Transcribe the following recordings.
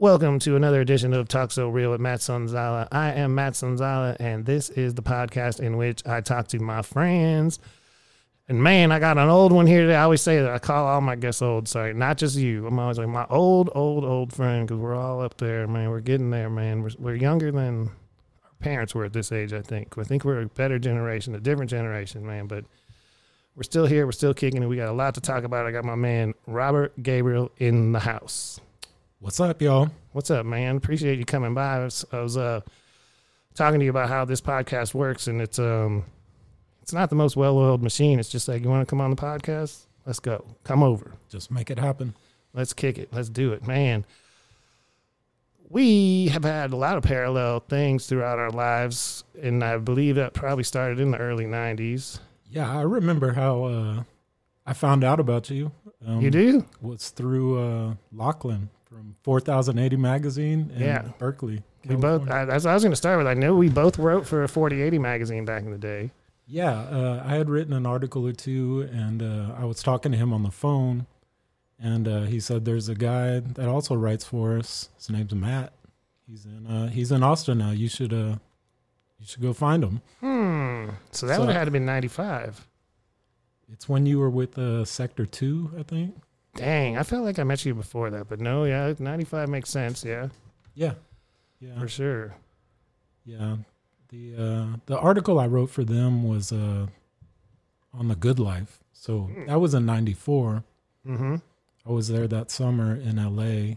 Welcome to another edition of Talk So Real with Matt Sonzala. I am Matt Sonzala, and this is the podcast in which I talk to my friends. And man, I got an old one here today. I always say that I call all my guests old. Sorry, not just you. I'm always like my old, old, old friend because we're all up there, man. We're getting there, man. We're, we're younger than our parents were at this age. I think. I think we're a better generation, a different generation, man. But we're still here. We're still kicking, and we got a lot to talk about. I got my man Robert Gabriel in the house. What's up, y'all? What's up, man? Appreciate you coming by. I was, I was uh, talking to you about how this podcast works, and it's um, it's not the most well-oiled machine. It's just like you want to come on the podcast. Let's go. Come over. Just make it happen. Let's kick it. Let's do it, man. We have had a lot of parallel things throughout our lives, and I believe that probably started in the early '90s. Yeah, I remember how uh, I found out about you. Um, you do? Was through uh, Lauchlan from 4080 magazine in Yeah. Berkeley. We both. California. I, that's what I was going to start with. I know we both wrote for a 4080 magazine back in the day. yeah, uh, I had written an article or two, and uh, I was talking to him on the phone, and uh, he said there's a guy that also writes for us. His name's Matt. He's in uh, he's in Austin now. You should uh, you should go find him. Hmm. So that So- would have had to be 95. It's when you were with uh, Sector Two, I think. Dang, I felt like I met you before that, but no, yeah, 95 makes sense, yeah, Yeah, yeah. for sure. Yeah, the uh, the article I wrote for them was uh, on the Good Life. So that was in '94. Mm-hmm. I was there that summer in LA,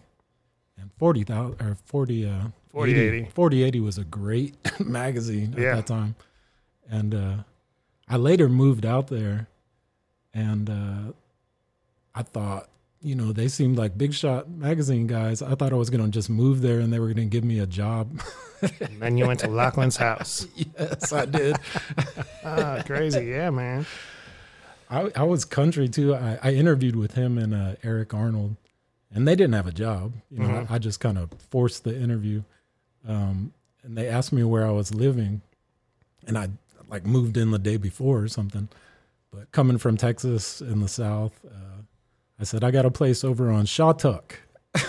and forty thousand or forty uh, 4080. 4080 was a great magazine at Yeah. that time, and uh, I later moved out there, and uh, I thought. You know, they seemed like big shot magazine guys. I thought I was going to just move there and they were going to give me a job. And then you went to Lauchlan's house. yes, I did. Ah, crazy, yeah, man. I, I was country too. I, I interviewed with him and uh, Eric Arnold, and they didn't have a job. You know, Mhm. I, I just kind of forced the interview, um, and they asked me where I was living, and I like moved in the day before or something. But coming from Texas in the South, uh, I said I got a place over on Shawtuck,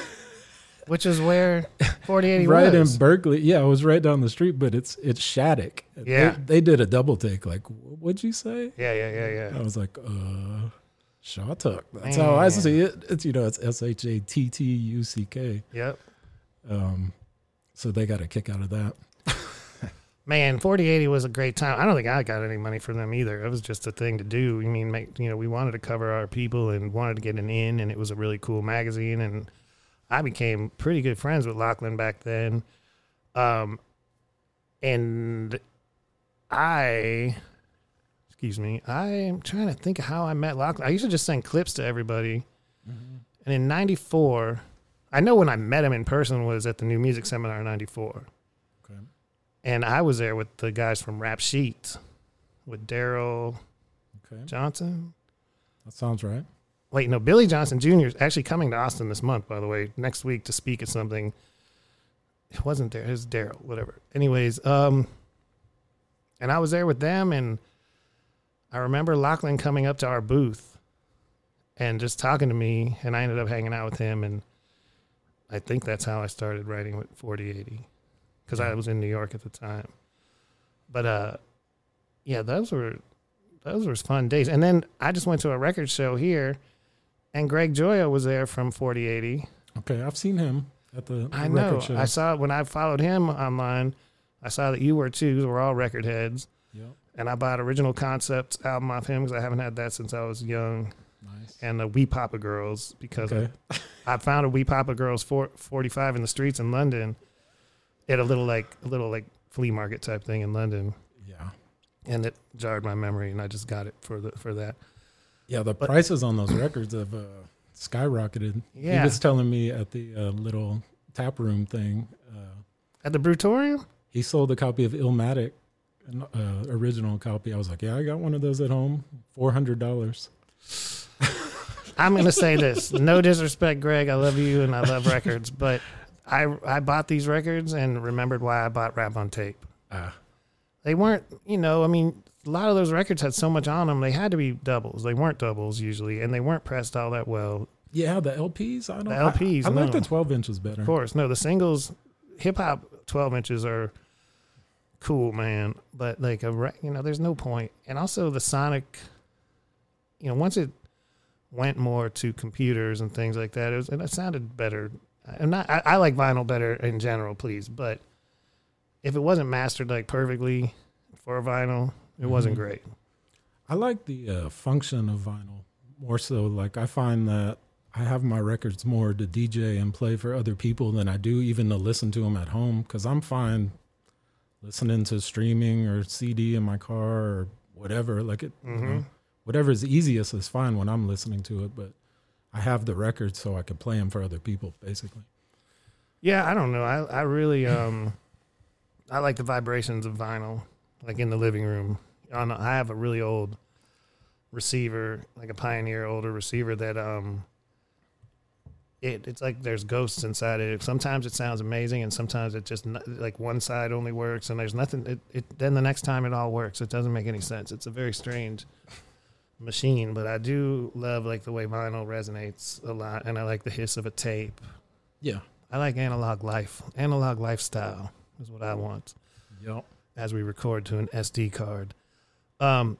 Which is where 4080 right was. in Berkeley. Yeah, it was right down the street, but it's it's Shattuck. Yeah. they, they did a double take. Like, what'd you say? yeah, yeah, yeah, yeah. I was like, uh, Shawtuck. That's how I Man. see it. It's you know, it's S H A T T U C K. Yep. Um, so they got a kick out of that. Man, 4080 was a great time. I don't think I got any money from them either. It was just a thing to do. I mean, make, you know, we wanted to cover our people and wanted to get an in, and it was a really cool magazine. And I became pretty good friends with Lauchlan back then. Um, and I, excuse me, I am trying to think of how I met Lauchlan. I used to just send clips to everybody. And in 94, I know when I met him in person was at the New Music Seminar in 94 Okay. And I was there with the guys from Rap Sheet, with Daryl Okay. Johnson. That sounds right. Wait, no, Billy Johnson Jr. is actually coming to Austin this month, by the way, next week to speak at something. It wasn't there, it was Daryl, whatever. Anyways, um, and I was there with them, and I remember Lauchlan coming up to our booth and just talking to me, and I ended up hanging out with him, and I think that's how I started writing with 4080 because I was in New York at the time. But uh, yeah, those were those were fun days. And then I just went to a record show here, and Greg Joya was there from 4080. Okay. I've seen him at the, I record know. show. I saw when I followed him online. I saw that you were too. We're all record heads, Yep. and I bought original concepts album off him because I haven't had that since I was young. Nice. And the We Papa Girls because Okay. I found a We Papa Girls for 45 in the streets in London, at a little like a little like flea market type thing in London, Yeah. and it jarred my memory, and I just got it for the for that. Yeah. The But- prices on those records have uh, skyrocketed. Yeah. He was telling me at the uh, little tap room thing. Uh, At the Brewtorium, he sold a copy of Illmatic, an uh, original copy. I was like, yeah, I got one of those at home. Four hundred dollars. I'm gonna say this. No disrespect, Greg. I love you and I love records, but I I bought these records and remembered why I bought Rap on Tape. Ah. They weren't, you know, I mean, a lot of those records had so much on them. They had to be doubles. They weren't doubles usually, and they weren't pressed all that well. Yeah, the LPs. I don't. The LPs, I, I like the 12 inches better. Of course, no, the singles, hip hop twelve inches are cool, man. But like a, you know, there's no point. And also the sonic, you know, once it went more to computers and things like that, it, was, it sounded better. I'm not. I, I like vinyl better in general, please, but if it wasn't mastered like perfectly for vinyl, it wasn't Mhm. great. I like the uh, function of vinyl more so. Like I find that I have my records more to DJ and play for other people than I do even to listen to them at home because I'm fine listening to streaming or CD in my car or whatever. Like it, you know, Mhm. whatever is easiest is fine when I'm listening to it. But I have the records so I can play them for other people, basically. Yeah, I don't know. I I really um I like the vibrations of vinyl, like in the living room. On I have a really old receiver, like a Pioneer older receiver that um it it's like there's ghosts inside it. Sometimes it sounds amazing, and sometimes it just like one side only works, and there's nothing. It, it then the next time it all works. It doesn't make any sense. It's a very strange machine, but I do love like the way vinyl resonates a lot, and I like the hiss of a tape. Yeah. I like analog life. Analog lifestyle is what I want Yep. as we record to an SD card. Um,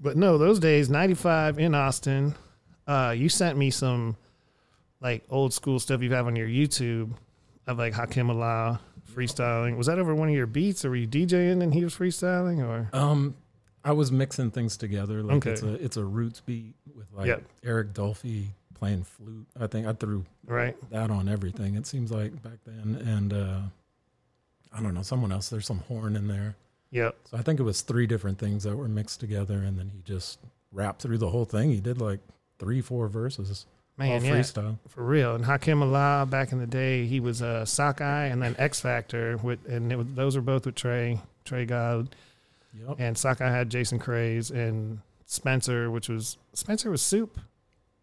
but no, those days, 95 in Austin, uh, you sent me some like old school stuff you have on your YouTube of like Hakim Allah freestyling. Was that over one of your beats or were you DJing and he was freestyling or? Um, I was mixing things together. Like Okay. it's a it's a roots beat with like Yep. Eric Dolphy playing flute. I think I threw Right. that on everything. It seems like back then, and uh, I don't know someone else. There's some horn in there, Yep. so I think it was three different things that were mixed together, and then he just rapped through the whole thing. He did like three, four verses, Man, yeah. freestyle. For real. And Hakim Allah back in the day, he was uh, Sockeye and then X Factor with, and it was, those were both with Trey, Trey God. Yep. and Sockeye had Jason Craze and Spencer, which was Spencer was Soup.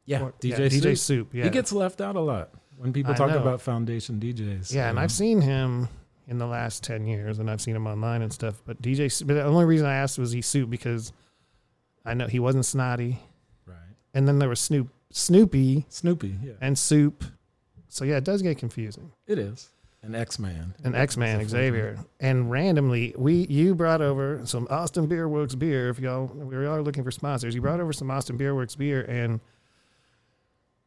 Yeah, Or- DJ, DJ Soup. Soup. Yeah, He gets left out a lot when people I talk know. about foundation DJs. yeah, and you I've seen him in the last ten years, and I've seen him online and stuff. But DJ, but the only reason I asked was he Soup because I know he wasn't snotty, right. and then there was Snoop, Snoopy, Snoopy. Yeah, and Soup. So yeah, it does get confusing. it is an X Man. An X Man Xavier, and randomly we you brought over some Austin Beerworks beer. If y'all we are looking for sponsors, you brought over some Austin Beerworks beer, and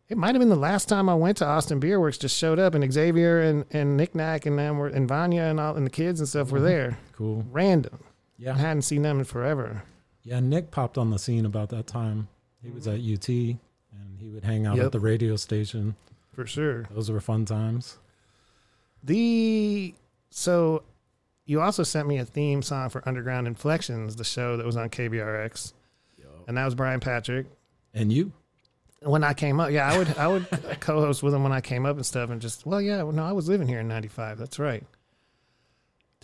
it might have been the last time I went to Austin Beerworks. Just showed up, and Xavier and and Nick Nack and them were and Vanya and all and the kids and stuff were Mhm. there. Cool. Random. Yeah. I hadn't seen them in forever. yeah. Nick popped on the scene about that time. He was at UT, and he would hang out Yep. at the radio station. For sure. Those were fun times. The so you also sent me a theme song for Underground Inflections, the show that was on KVRX, and that was Brian Patrick. And you? when I came up, yeah, I would I would co-host with him when I came up and stuff, and just well, yeah, no, I was living here in '95. That's right.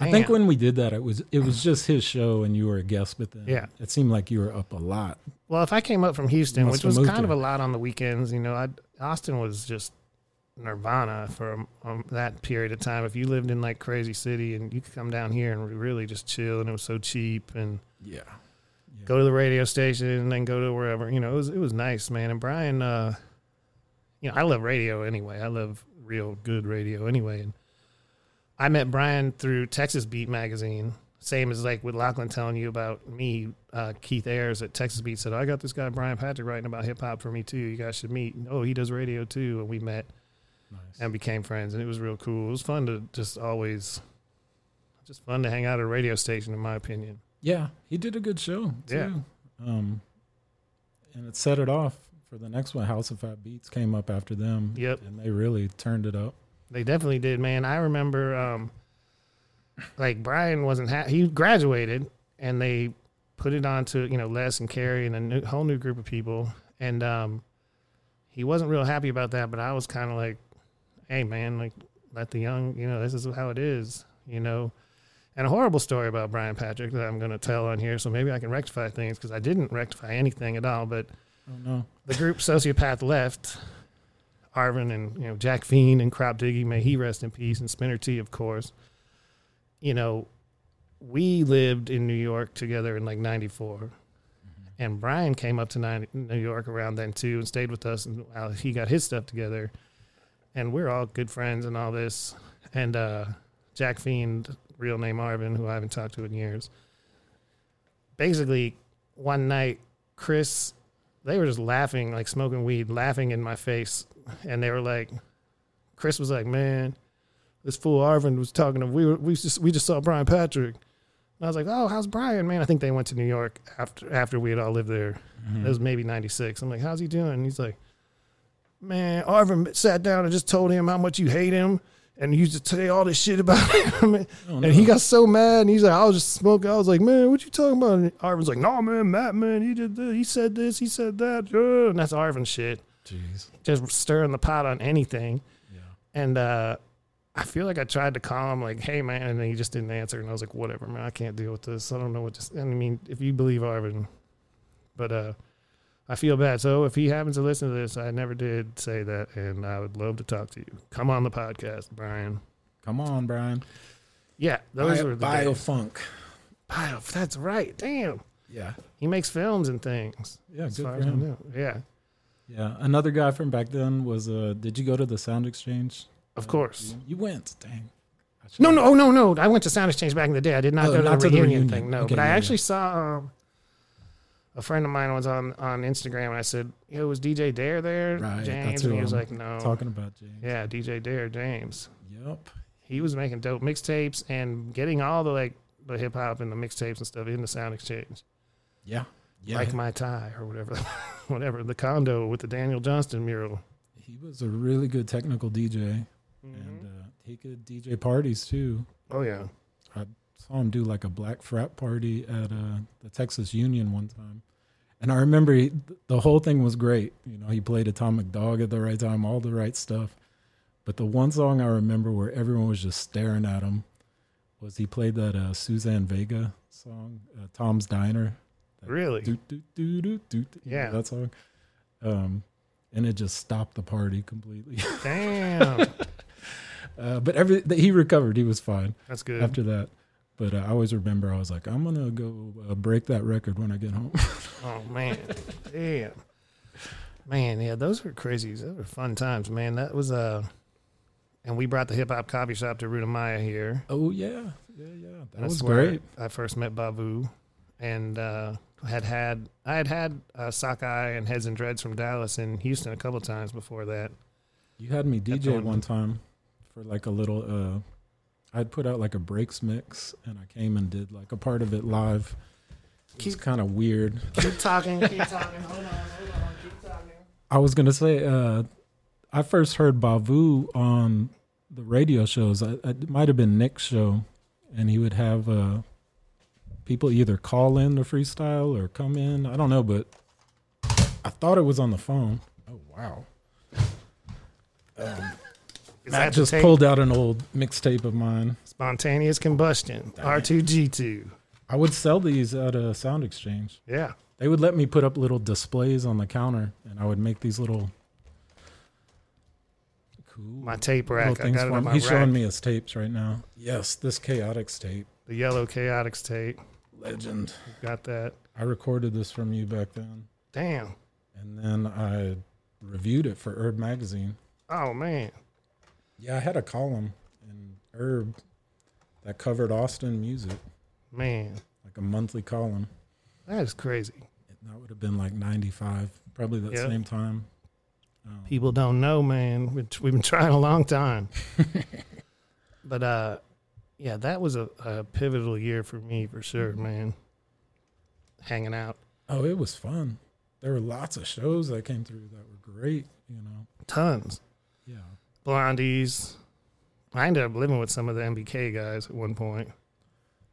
I think when we did that, it was it was just his show, and you were a guest. But then, Yeah. it seemed like you were up a lot. well, if I came up from Houston, which was kind of a lot on the weekends, you know, I Austin was just nirvana for um, that period of time. If you lived in like crazy city and you could come down here and really just chill, and it was so cheap, and Yeah. go to the radio station and then go to wherever, you know, it was it was nice, man. And Brian, uh, you know, I love radio anyway. I love real good radio anyway. And I met Brian through Texas Beat magazine. Same as like with Lauchlan telling you about me, uh, Keith Ayers at Texas Beat said, I got this guy Brian Patrick writing about hip hop for me too. You guys should meet. Oh, he does radio too. And we met Nice. and became friends and it was real cool. It was fun to just always just fun to hang out at a radio station in my opinion. Yeah, he did a good show too. Yeah. Um, and it set it off for the next one. House of Fat Beats came up after them. Yep. and they really turned it up. They definitely did, man. I remember, um, like Brian wasn't ha- he graduated, and they put it on to you know Les and Carrie and a new, whole new group of people, and um, he wasn't real happy about that. But I was kind of like, hey, man, like let the young, you know, this is how it is, you know. And a horrible story about Brian Patrick that I'm going to tell on here, so maybe I can rectify things because I didn't rectify anything at all. But Oh no. the group Sociopath left, Arvin and you know Jack Fiend and Crop Diggy, may he rest in peace, and Spinner T, of course. You know, we lived in New York together in like '94, And Brian came up to New York around then too and stayed with us. And while he got his stuff together, and we're all good friends and all this. And uh, Jack Fiend, real name Arvin, who I haven't talked to in years. Basically, one night, Chris, they were just laughing, like smoking weed, laughing in my face, and they were like, Chris was like, "Man, this fool Arvin was talking to we were, we just we just saw Brian Patrick." And I was like, "Oh, how's Brian, man?" I think they went to New York after after we had all lived there. Mhm. It was maybe '96. I'm like, "How's he doing?" And he's like, "Man, Arvin sat down and just told him how much you hate him." And you used to say all this shit about him. Oh, And he got so mad, and he's like, "I was just smoking." I was like, "Man, what you talking about?" And Arvin's like, "No, man, Matt, man, he did this, he said this, he said that," uh," and that's Arvin shit, Jeez. just stirring the pot on anything. Yeah. And uh, I feel like I tried to call him, like, "Hey, man," and then he just didn't answer, and I was like, "Whatever, man, I can't deal with this. I don't know what to." I mean, if you believe Arvin, but uh, I feel bad. So if he happens to listen to this, I never did say that, and I would love to talk to you. Come on the podcast, Brian. Come on, Brian. Yeah, those Bio, were the bio days. funk. Bio, that's right. Damn. Yeah. He makes films and things. Yeah, good for him. Yeah, Yeah. Another guy from back then was uh did you go to the sound exchange? of Uh, course. You, went, dang. No, no, oh, no, no. I went to Sound Exchange back in the day. I did not Oh, go to, not the, to the reunion reunion. thing. No, Okay, but I actually yeah. saw um, a friend of mine was on on Instagram, and I said, "Yo, was DJ Dare there, Right, James?" and he was I'm like, "No." Talking about James. yeah, DJ Dare, James. Yep. He was making dope mixtapes and getting all the like the hip hop and the mixtapes and stuff in the Sound Exchange, Yeah. Yeah. like my tie or whatever, whatever the condo with the Daniel Johnston mural. he was a really good technical DJ and uh, he could DJ parties too. oh yeah, saw him do like a black frat party at uh, the Texas Union one time. And I remember he, the whole thing was great. You know, he played Atomic Dog at the right time, all the right stuff. But the one song I remember where everyone was just staring at him was he played that uh, Suzanne Vega song, uh, Tom's Diner. really? Do, do, do, do, do, Yeah. that song. Um, and it just stopped the party completely. Damn, uh, but every he recovered. He was fine that's good. after that. But uh, I always remember I was like, I'm gonna go uh, break that record when I get home. Oh man, damn, man, yeah, those were crazy. Those were fun times, man. That was uh, and we brought the hip hop coffee shop to Ruta Maya here. oh yeah, yeah, yeah. That That's was great. I first met Bavu, and uh, had had I had had uh, Sockeye and Heads and Dreads from Dallas and Houston a couple times before that. You had me DJ one. one time for like a little. I'd put out like a breaks mix, and I came and did like a part of it live. It Keep- kind of weird. Keep talking, keep talking. Hold on, hold on, keep talking. I was gonna say, uh, I first heard Bavu on the radio shows. I, it might have been Nick's show, and he would have uh, people either call in to freestyle or come in. I don't know, but I thought it was on the phone. Oh wow! Is Matt that the just pulled out an old mixtape of mine. Spontaneous combustion, R two G two. I would sell these at a sound exchange. Yeah, They would let me put up little displays on the counter, and I would make these little cool my tape rack. I got it on my He's rack. showing me his tapes right now. Yes, this Chaotix tape, the yellow chaotix tape. legend. Got that. I recorded this from you back then, Damn. and then I reviewed it for Herb magazine. Oh man. Yeah, I had a column in Herb that covered Austin music, Man, like a monthly column. that is crazy. That would have been like '95, probably that Yeah. same time. Um, People don't know, man. We've we've been trying a long time. but uh yeah, that was a, a pivotal year for me for sure, man. Hanging out. Oh, it was fun. There were lots of shows that came through that were great, you know. Tons. Yeah. Blondies. I ended up living with some of the MBK guys at one point.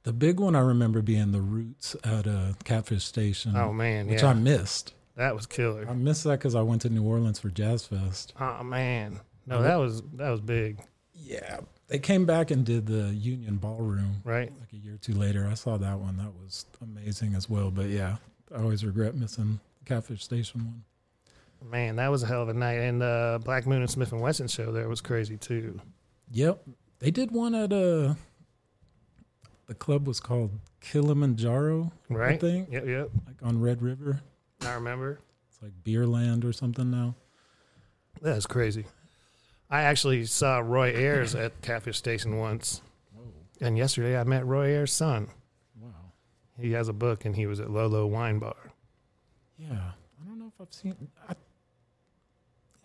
The big one I remember being the Roots at uh, Catfish Station, Oh man, which yeah. I missed. that was killer. I missed that because I went to New Orleans for Jazz Fest. Oh man. No, that was that was big, Yeah. They came back and did the Union Ballroom right? like a year or two later. I saw that one. That was amazing as well. But yeah, I always regret missing the Catfish Station one. Man, that was a hell of a night. And uh Black Moon and Smif-N-Wessun show there was crazy too. Yep. They did one at uh the club was called Kilimanjaro, I Right? think, Yep, yep. like on Red River. I remember. It's like Beerland or something now. That's crazy. I actually saw Roy Ayers at Catfish Station once, and yesterday I met Roy Ayers' son. Wow. He has a book, and he was at Lolo Wine Bar. Yeah, I don't know if I've seen. I,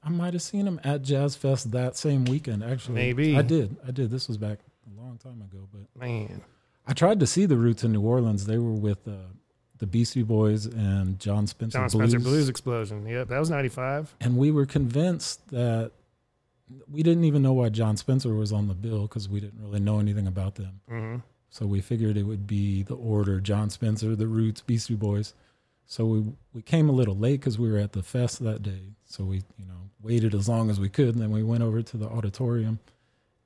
I might have seen him at Jazz Fest that same weekend. Actually, Maybe. I did. I did. This was back a long time ago, but Man, I tried to see the Roots in New Orleans. They were with uh, the Beastie Boys and Jon Spencer. Jon Spencer Blues Explosion. Yep, that was '95. and we were convinced that we didn't even know why Jon Spencer was on the bill because we didn't really know anything about them. hmm So we figured it would be the order: Jon Spencer, the Roots, Beastie Boys. So we we came a little late because we were at the fest that day. So we you know waited as long as we could, and then we went over to the auditorium,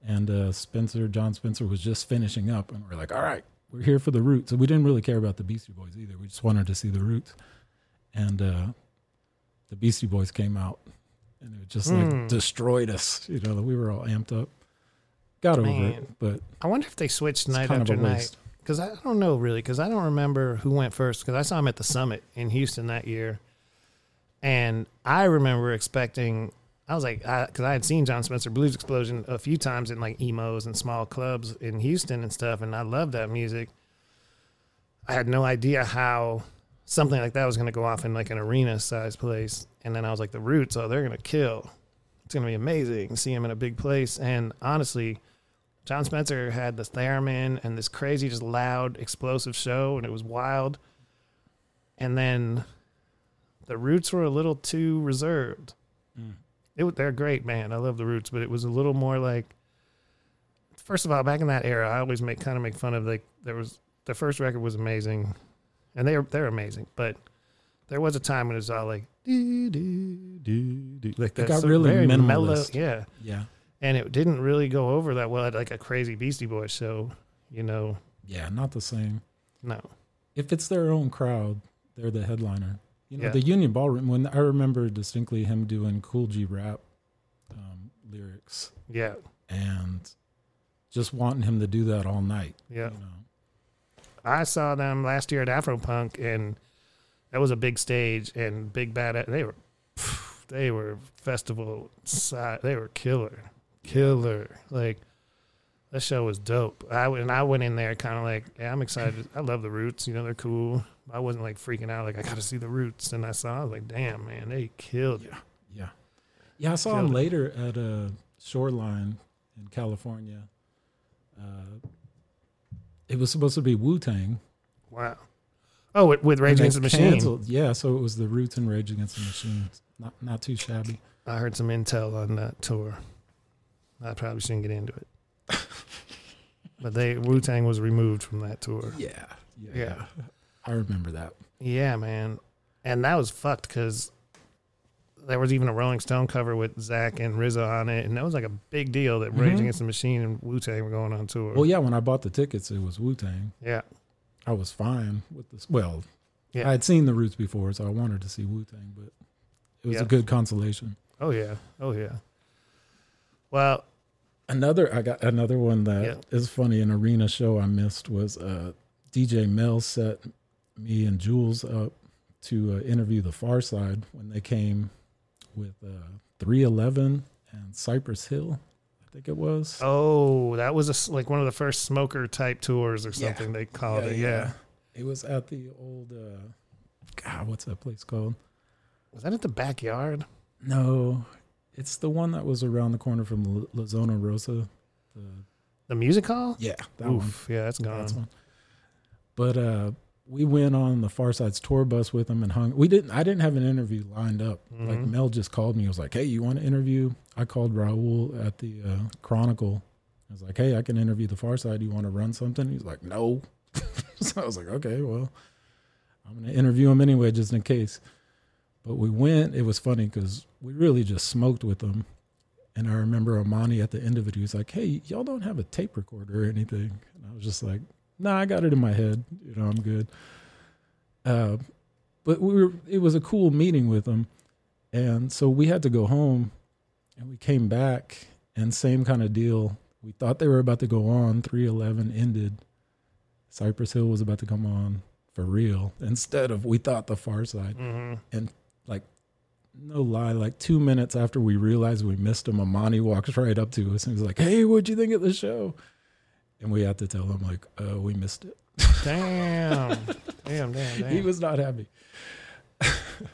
and uh, Spencer, Jon Spencer, was just finishing up, and we're like, all right, we're here for the Roots. So we didn't really care about the Beastie Boys either. We just wanted to see the Roots, and uh, the Beastie Boys came out, and it just like Hmm. destroyed us. You know, we were all amped up. Got over it, but I wonder if they switched night after night. Because I don't know really, because I don't remember who went first. Because I saw him at the summit in Houston that year, and I remember expecting. I was like, because I, had seen Jon Spencer Blues Explosion a few times in like Emo's and small clubs in Houston and stuff, and I loved that music. I had no idea how something like that was going to go off in like an arena sized place, and then I was like, the Roots, oh, they're going to kill. It's going to be amazing. See him in a big place, and honestly, Jon Spencer had the theremin and this crazy, just loud, explosive show, and it was wild. And then the Roots were a little too reserved. Mm. It, they're great, man. I love the Roots, but it was a little more like. First of all, back in that era, I always make kind of make fun of like there was the first record was amazing, and they're they're amazing, but there was a time when it was all like do do do do like that got sort- really very mellow, minimalist. yeah Yeah. And it didn't really go over that well at like a crazy Beastie Boys show. You know, Yeah, not the same. no, If it's their own crowd, they're the headliner. You know, Yeah. the Union Ballroom. When I remember distinctly him doing Kool G Rap um, lyrics yeah, and just wanting him to do that all night. yeah. You know, I saw them last year at Afropunk, and that was a big stage and big bad. They were, they were festival. They were killer, killer. Like that show was dope. I and I went in there kind of like, yeah, I'm excited. I love the Roots. You know, they're cool. I wasn't like freaking out like I got to see the Roots. And I saw, I was like, damn, man, they killed it. yeah, yeah. I saw Killed it. later at a Shoreline in California. Uh, it was supposed to be Wu Tang. Wow. Oh, with, with Rage Against the Machine. Yeah, so it was the Roots and Rage Against the Machine. Not not too shabby. I heard some intel on that tour. I probably shouldn't get into it. but they Wu Tang was removed from that tour. Yeah, Yeah. I remember that. Yeah, man. And that was fucked because there was even a Rolling Stone cover with Zach and RZA on it, and that was like a big deal that Rage Mhm. Against the Machine and Wu Tang were going on tour. Well, yeah, when I bought the tickets, it was Wu Tang. yeah, I was fine with this. Well, Yeah. I had seen the Roots before, so I wanted to see Wu Tang, but it was Yeah. a good consolation. oh yeah, oh yeah. Well, Another, I got another one that is Yeah. funny. An arena show I missed was uh, DJ Mel set me and Jules up to uh, interview the Pharcyde when they came with uh, 311 and Cypress Hill, I think it was. oh, that was a like one of the first smoker type tours or Yeah. something they called it. Yeah. It was at the old, uh, God, what's that place called? was that at the backyard? No, it's the one that was around the corner from La Zona Rosa. The, The music hall? yeah, that one. Yeah, that's gone. That's one. But uh, we went on the Pharcyde's tour bus with him and hung. We didn't. I didn't have an interview lined up. Like Mhm. Mel just called me. He was like, "Hey, you want to interview?" I called Raul at the uh, Chronicle. I was like, "Hey, I can interview the Pharcyde. You want to run something?" He's like, "No." so I was like, "Okay, well, I'm gonna interview him anyway, just in case." But we went. It was funny because we really just smoked with them. And I remember Imani at the end of it. He was like, "Hey, y'all don't have a tape recorder or anything?" And I was just like, "Nah, I got it in my head. You know, I'm good." Uh, but we were. It was a cool meeting with them, and so we had to go home, and we came back, and same kind of deal. We thought they were about to go on. Three eleven ended, Cypress Hill was about to come on for real instead of we thought the Pharcyde. Mm-hmm. Like no lie, like two minutes after we realized we missed him, Imani walks right up to us and he's like, "Hey, what'd you think of the show?" And we had to tell him like, "Uh, we missed it." Damn. damn, damn, damn. He was not happy.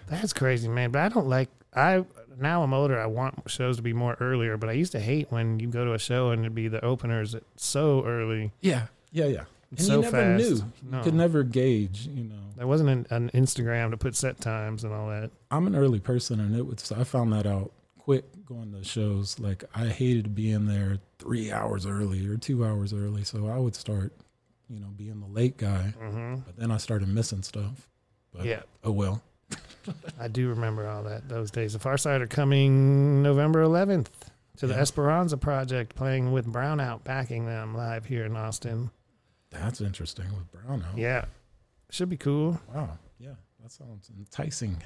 That's crazy, man. But I don't like I now I'm older. I want shows to be more earlier, but I used to hate when you go to a show and it'd be the openers at so early, Yeah, yeah, yeah. And so you never fast. knew. No. You could never gauge. You know, There wasn't an, an Instagram to put set times and all that. I'm an early person, and it was. So I found that out quick going to shows. Like I hated being there three hours early or two hours early, so I would start, you know, being the late guy. hmm But then I started missing stuff. But Yeah, oh well. I do remember all that those days. The Pharcyde are coming November 11th to the Yeah. Esperanza Project, playing with Brownout backing them live here in Austin. That's interesting with Brownout. Yeah, should be cool. Wow. Yeah, that sounds enticing.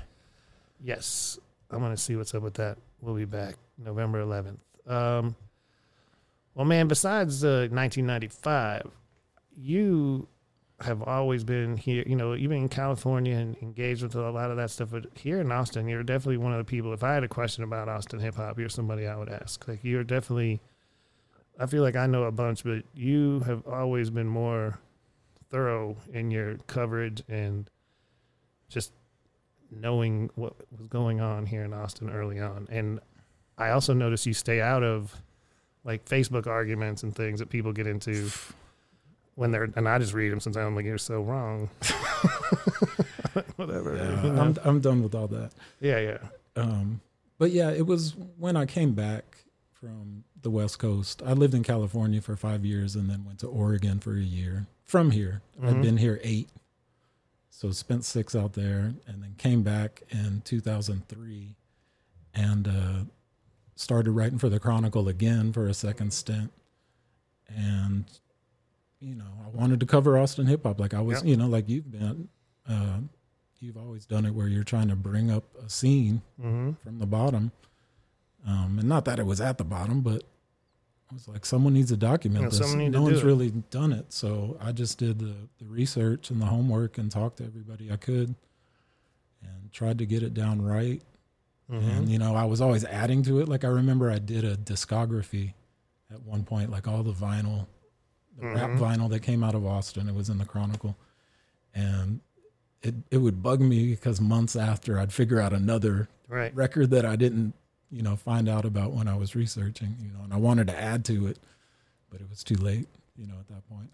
Yes, I'm gonna see what's up with that. We'll be back November 11th. Um, well, man, besides uh, 1995, you have always been here. You know, even in California and engaged with a lot of that stuff. But here in Austin, you're definitely one of the people. If I had a question about Austin hip hop, you're somebody I would ask. Like you're definitely. I feel like I know a bunch, but you have always been more thorough in your coverage and just knowing what was going on here in Austin early on. And I also noticed you stay out of like Facebook arguments and things that people get into when they're, and I just read them since I'm like, you're so wrong. Whatever. Yeah, you know? I'm I'm done with all that. yeah, yeah. Um, but yeah, it was when I came back from the West Coast. I lived in California for five years and then went to Oregon for a year. From here, Mhm. I've been here eight, so spent six out there, and then came back in 2003, and uh, started writing for the Chronicle again for a second stint. And you know, I wanted to cover Austin hip hop, like I was, you know, like you've been. Uh, you've always done it where you're trying to bring up a scene Mm-hmm. from the bottom. Um, and not that it was at the bottom, but it was like someone needs to document Yeah, this. no one's it. really done it, so I just did the, the research and the homework and talked to everybody I could, and tried to get it down right. Mm-hmm. And you know, I was always adding to it. Like I remember, I did a discography at one point, like all the vinyl, the rap Mhm. vinyl that came out of Austin. It was in the Chronicle, and it it would bug me because months after, I'd figure out another Right. record that I didn't, you know, find out about when I was researching, you know, and I wanted to add to it, but it was too late, you know, at that point.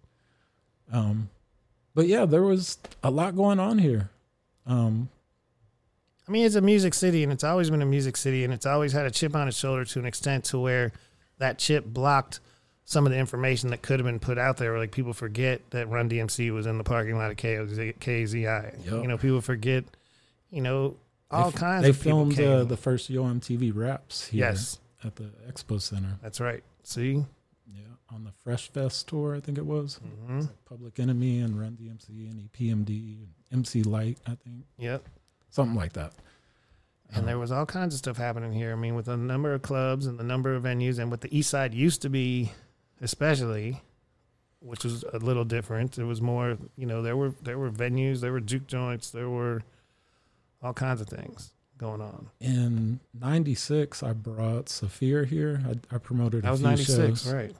Um, but yeah, there was a lot going on here. Um, I mean, it's a music city, and it's always been a music city, and it's always had a chip on its shoulder to an extent to where that chip blocked some of the information that could have been put out there. Like people forget that Run DMC was in the parking lot of KAZI. Yup. You know, people forget. You know, all they, kinds They of filmed uh, the first Yo MTV raps here yes, at the Expo Center. that's right. See, Yeah, on the Fresh Fest tour, I think it was. hmm Public Enemy and Run DMC and EPMD and MC Lyte, I think, yep. something like that. And Um, there was all kinds of stuff happening here. I mean, with the number of clubs and the number of venues, and what the East Side used to be, especially, which was a little different. It was more, you know, there were there were venues, there were juke joints, there were all kinds of things going on. in '96, I brought Saafir here. I, I promoted That was ninety six, right?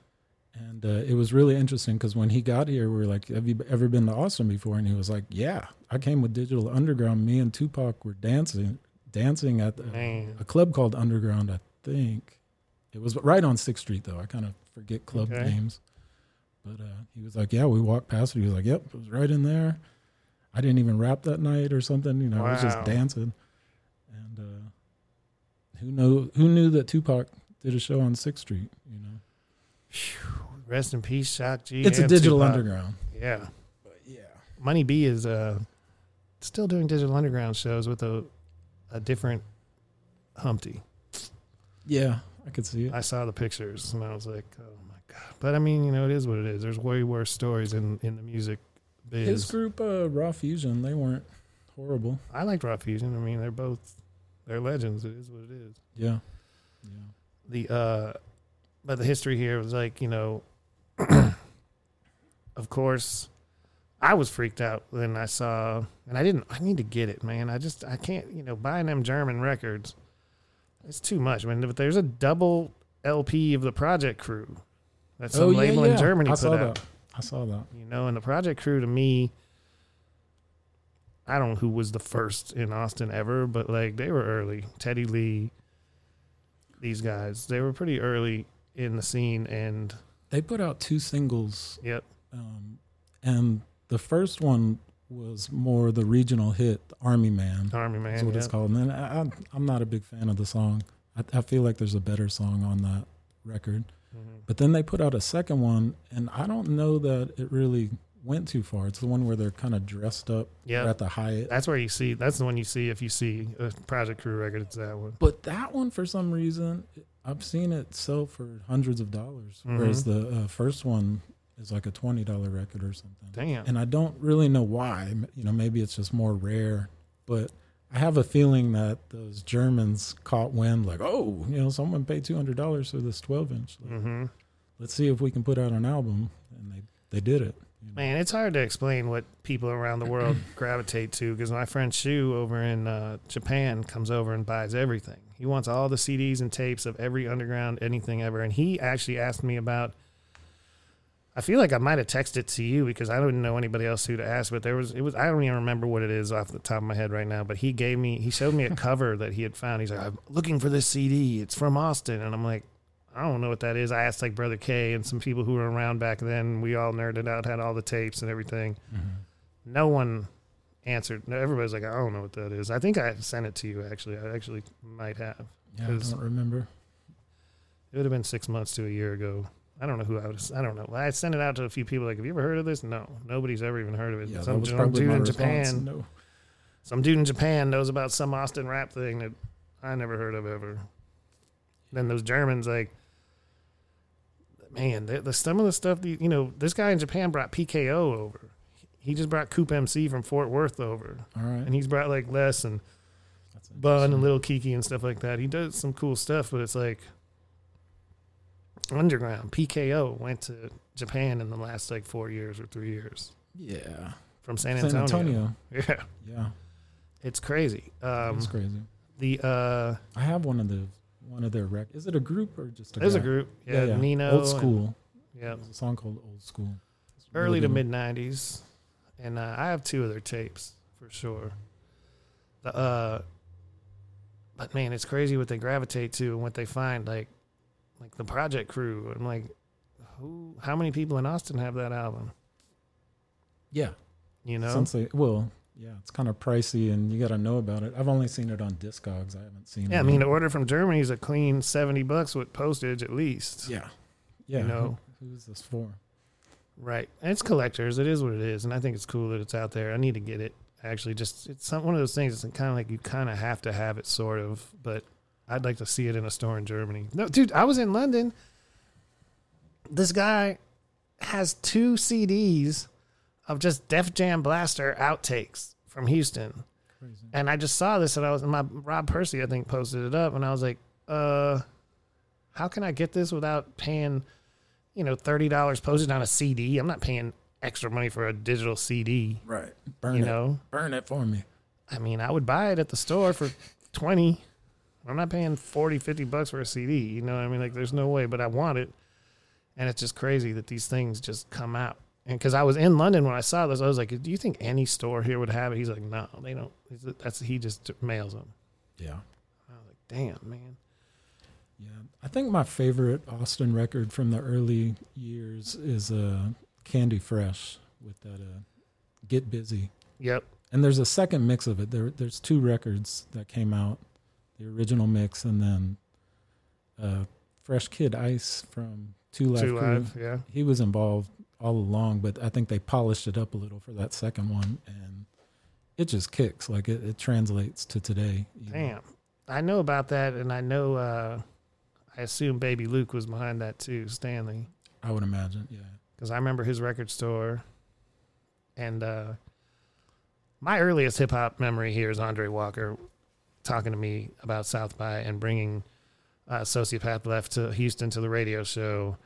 and uh, it was really interesting because when he got here, we were like, "Have you ever been to Austin before?" And he was like, "Yeah, I came with Digital Underground. Me and Tupac were dancing, dancing at the, a club called Underground. I think it was right on Sixth Street, though. I kind of forget club Okay. names, but uh, he was like, "Yeah, we walked past it." He was like, "Yep, it was right in there." I didn't even rap that night or something. You know, I was just dancing. And uh, who know who knew that Tupac did a show on Sixth Street? You know, rest in peace, Shock G. it's a digital Tupac. underground. Yeah, But yeah, Money B is uh still doing digital underground shows with a a different Humpty. yeah, I could see it. I saw the pictures and I was like, oh my god. But I mean, you know, it is what it is. There's way worse stories in in the music biz. His group, uh, Raw Fusion, they weren't horrible. I liked Raw Fusion. I mean, they're both they're legends. It is what it is. Yeah, yeah. The uh, but the history here was like, you know, of course, I was freaked out when I saw, and I didn't. I need to get it, man. I just I can't, you know, buying them German records. It's too much. I mean, if there's a double LP of the Project Crew that some label in Germany Oh, I put out, that. I saw that. you know, and the Project Crew to me, I don't know who was the first in Austin ever, but like they were early. Teddy Lee, these guys, they were pretty early in the scene, and They put out two singles, yep, um, and the first one was more the regional hit, "Army Man." Army That's Man. what it's called. And I, I, I'm not a big fan of the song. I, I feel like there's a better song on that record. Mhm. But then they put out a second one, and I don't know that it really went too far. It's the one where they're kind of dressed up Yeah, at the Hyatt. That's where you see. That's the one you see if you see a Project Crew record. It's that one. But that one, for some reason, I've seen it sell for hundreds of dollars, whereas the uh, first one is like a twenty dollar record or something. Damn. And I don't really know why. You know, maybe it's just more rare, but I have a feeling that those Germans caught wind, like, oh, you know, someone paid two hundred dollars for this twelve inch. Like, hmm Let's see if we can put out an album, and they they did it. you know. Man, it's hard to explain what people around the world gravitate to because my friend Shu over in uh, Japan comes over and buys everything. He wants all the CDs and tapes of every underground anything ever, and he actually asked me about. I feel like I might have texted to you because I didn't know anybody else who to ask, but there was it was I don't even remember what it is off the top of my head right now. But he gave me he showed me a cover that he had found. He's like, I'm looking for this CD. It's from Austin, and I'm like, I don't know what that is. I asked like Brother K and some people who were around back then. We all nerded out, had all the tapes and everything. Mm-hmm. No one answered. No, everybody's like, I don't know what that is. I think I sent it to you actually. I actually might have. Yeah, I don't remember. It would have been six months to a year ago. I don't know who I was. I don't know. I sent it out to a few people. Like, have you ever heard of this? No, nobody's ever even heard of it. Yeah, some that was some dude in response. Japan. No. Some dude in Japan knows about some Austin rap thing that I never heard of ever. Then those Germans, like, man, the, the some of the stuff. The, you know, this guy in Japan brought PKO over. He just brought Coop MC from Fort Worth over, All right. and he's brought like Les and Bun and. Little Keke and stuff like that. He does some cool stuff, but it's like underground. PKO went to Japan in the last like four years or three years Yeah. from San San Antonio. Antonio. Yeah, Yeah. it's crazy. Um, That's crazy. the uh, I have one of the one of their rec. Is it a group or just a there's a group. Yeah, Nino. Old and- school. yeah, There's a song called Old School. It's early really to mid '90s, and uh, I have two of their tapes for sure. The uh, but man, it's crazy what they gravitate to and what they find. Like, like the Project Crew. I'm like, who? How many people in Austin have that album? Yeah. You know, Since they well, yeah, it's kind of pricey and you got to know about it. I've only seen it on Discogs. I haven't seen. yeah. I mean, the order from Germany is a clean seventy bucks with postage at least. yeah, yeah. You know. who, who's this for? Right. And it's collectors. It is what it is, and I think it's cool that it's out there. I need to get it. Actually, just it's some, one of those things. It's kind of like you kind of have to have it, sort of. But I'd like to see it in a store in Germany. No, dude, I was in London. This guy has two CDs of just Def Jam Blaster outtakes from Houston, Crazy. and I just saw this, and I was my Rob Percy, I think, posted it up, and I was like, uh, how can I get this without paying? you know, thirty dollars posted on a CD. I'm not paying extra money for a digital CD. Right. Burn You it. know, Burn it for me. I mean, I would buy it at the store for twenty. I'm not paying 40, 50 bucks for a CD. You know what I mean? Like, there's no way, but I want it. And it's just crazy that these things just come out. And because I was in London when I saw this, I was like, "Do you think any store here would have it?" He's like, "No, they don't." That's he just mails them. Yeah. I was like, "Damn, man." Yeah, I think my favorite Austin record from the early years is uh, Candy Fresh with that uh, Get Busy. Yep. And there's a second mix of it. There, there's two records that came out, the original mix, and then uh, Fresh Kid Ice from Two Live Two live. Yeah. He was involved all along, but I think they polished it up a little for that second one, and it just kicks. Like it, it translates to today. you know. Damn. I know about that, and I know. uh I assume Baby Luke was behind that too, Stanley, I would imagine. Yeah. because I remember his record store. And uh my earliest hip hop memory here is Andre Walker talking to me about South by and bringing uh, Sociopath Left to Houston to the radio show,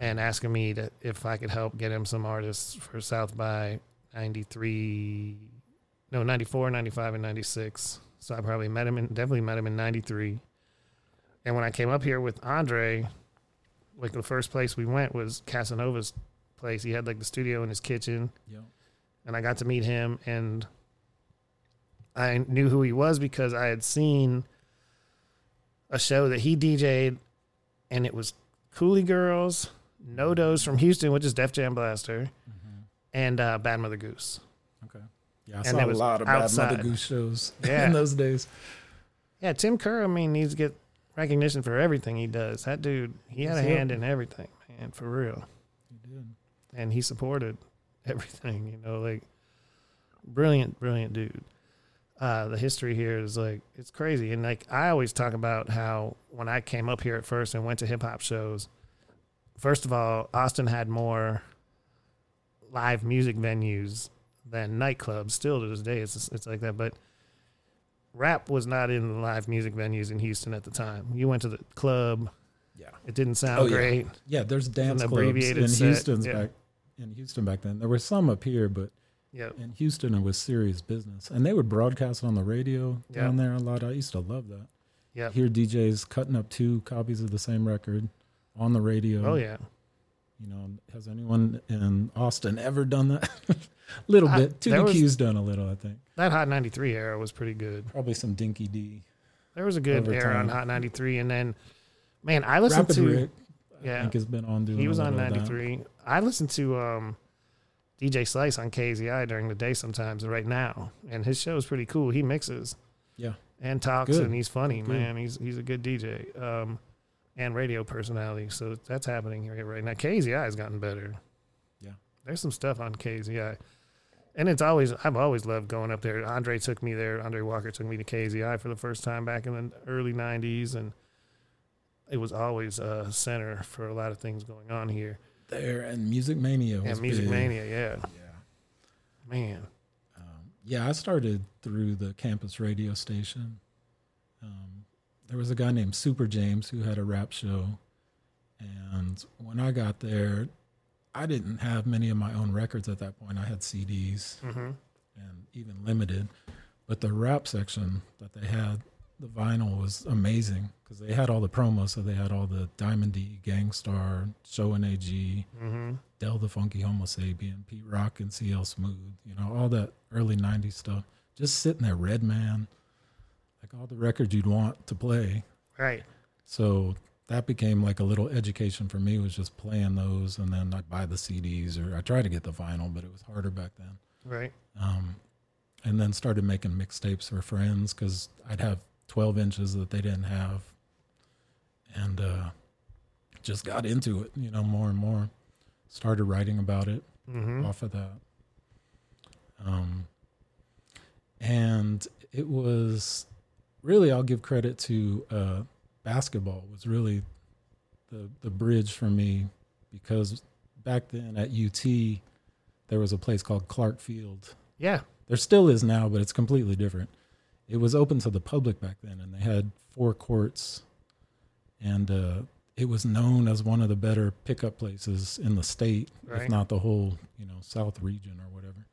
and asking me to, if I could help get him some artists for South by 93, no, 94, 95, and 96. So I probably met him in, definitely met him in 93. And when I came up here with Andre, like the first place we went was Casanova's place. He had like the studio in his kitchen Yeah. and I got to meet him and I knew who he was because I had seen a show that he DJ'd and it was Coolie Girls, No Dos from Houston, which is Def Jam Blaster, Mhm. and uh, Bad Mutha Goose. Okay. Yeah, I And saw a lot of Bad. Mutha Goose shows Yeah. in those days. Yeah, Tim Kerr, I mean, needs to get recognition for everything he does. That dude, he had a hand in everything, man, for real. He did. and he supported everything. You know, like brilliant, brilliant dude. Uh, the history here is like it's crazy, and like I always talk about how when I came up here at first and went to hip hop shows, first of all, Austin had more live music venues than nightclubs. Still to this day, it's it's like that. But rap was not in the live music venues in Houston at the time. You went to the club, Yeah. it didn't sound Oh, yeah. great. Yeah, there's dance clubs in set, Houston's yeah. back in Houston back then. There were some up here, but Yeah, in Houston it was serious business. And they would broadcast on the radio Yeah. down there a lot. I used to love that. yeah. Hear DJs cutting up two copies of the same record on the radio. Oh yeah. You know, has anyone in Austin ever done that? a little I- bit. Two there was- Q's done a little, I think. That Hot 93 era was pretty good. Probably some Dinky D. There was a good Over era on. Hot 93. And then, man, I listened Rapid to, Rick, I yeah, think has been on doing he was on little of that. 93. I listened to um, DJ Slice on KAZI during the day sometimes right now. And his show is pretty cool. He mixes Yeah. and talks Good. and he's funny, Good. man. He's he's a good DJ um, and radio personality. So that's happening here right now. KAZI has gotten better. Yeah. There's some stuff on KAZI. And it's always I've always loved going up there. Andre took me there. Andre Walker took me to KAZI for the first time back in the early '90s, and it was always a center for a lot of things going on here. There and Music Mania was And Music big. Mania, yeah, Yeah. man. Um, yeah, I started through the campus radio station. Um, there was a guy named Super James who had a rap show. And when I got there, I didn't have many of my own records at that point. I had CDs hmm and even limited. But the rap section that they had, the vinyl was amazing because they had all the promos. So they had all the Diamond D, Gang Starr, Show and AG, hmm Del the Funky Homosapien, Pete Rock and CL Smooth, you know, all that early 90s stuff. Just sitting there, Redman, like all the records you'd want to play. Right. So that became like a little education for me, was just playing those. And then I'd buy the CDs or I tried to get the vinyl, but it was harder back then. Right. Um, and then started making mixtapes for friends because I'd have 12 inches that they didn't have. And uh, just got into it, you know, more and more. Started writing about it hmm off of that. Um, and it was really, I'll give credit to uh, basketball was really the the bridge for me because back then at UT there was a place called Clark Field. Yeah. There still is now, but it's completely different. It was open to the public back then, and they had four courts, and uh, it was known as one of the better pickup places in the state, Right. if not the whole, you know, South region or whatever.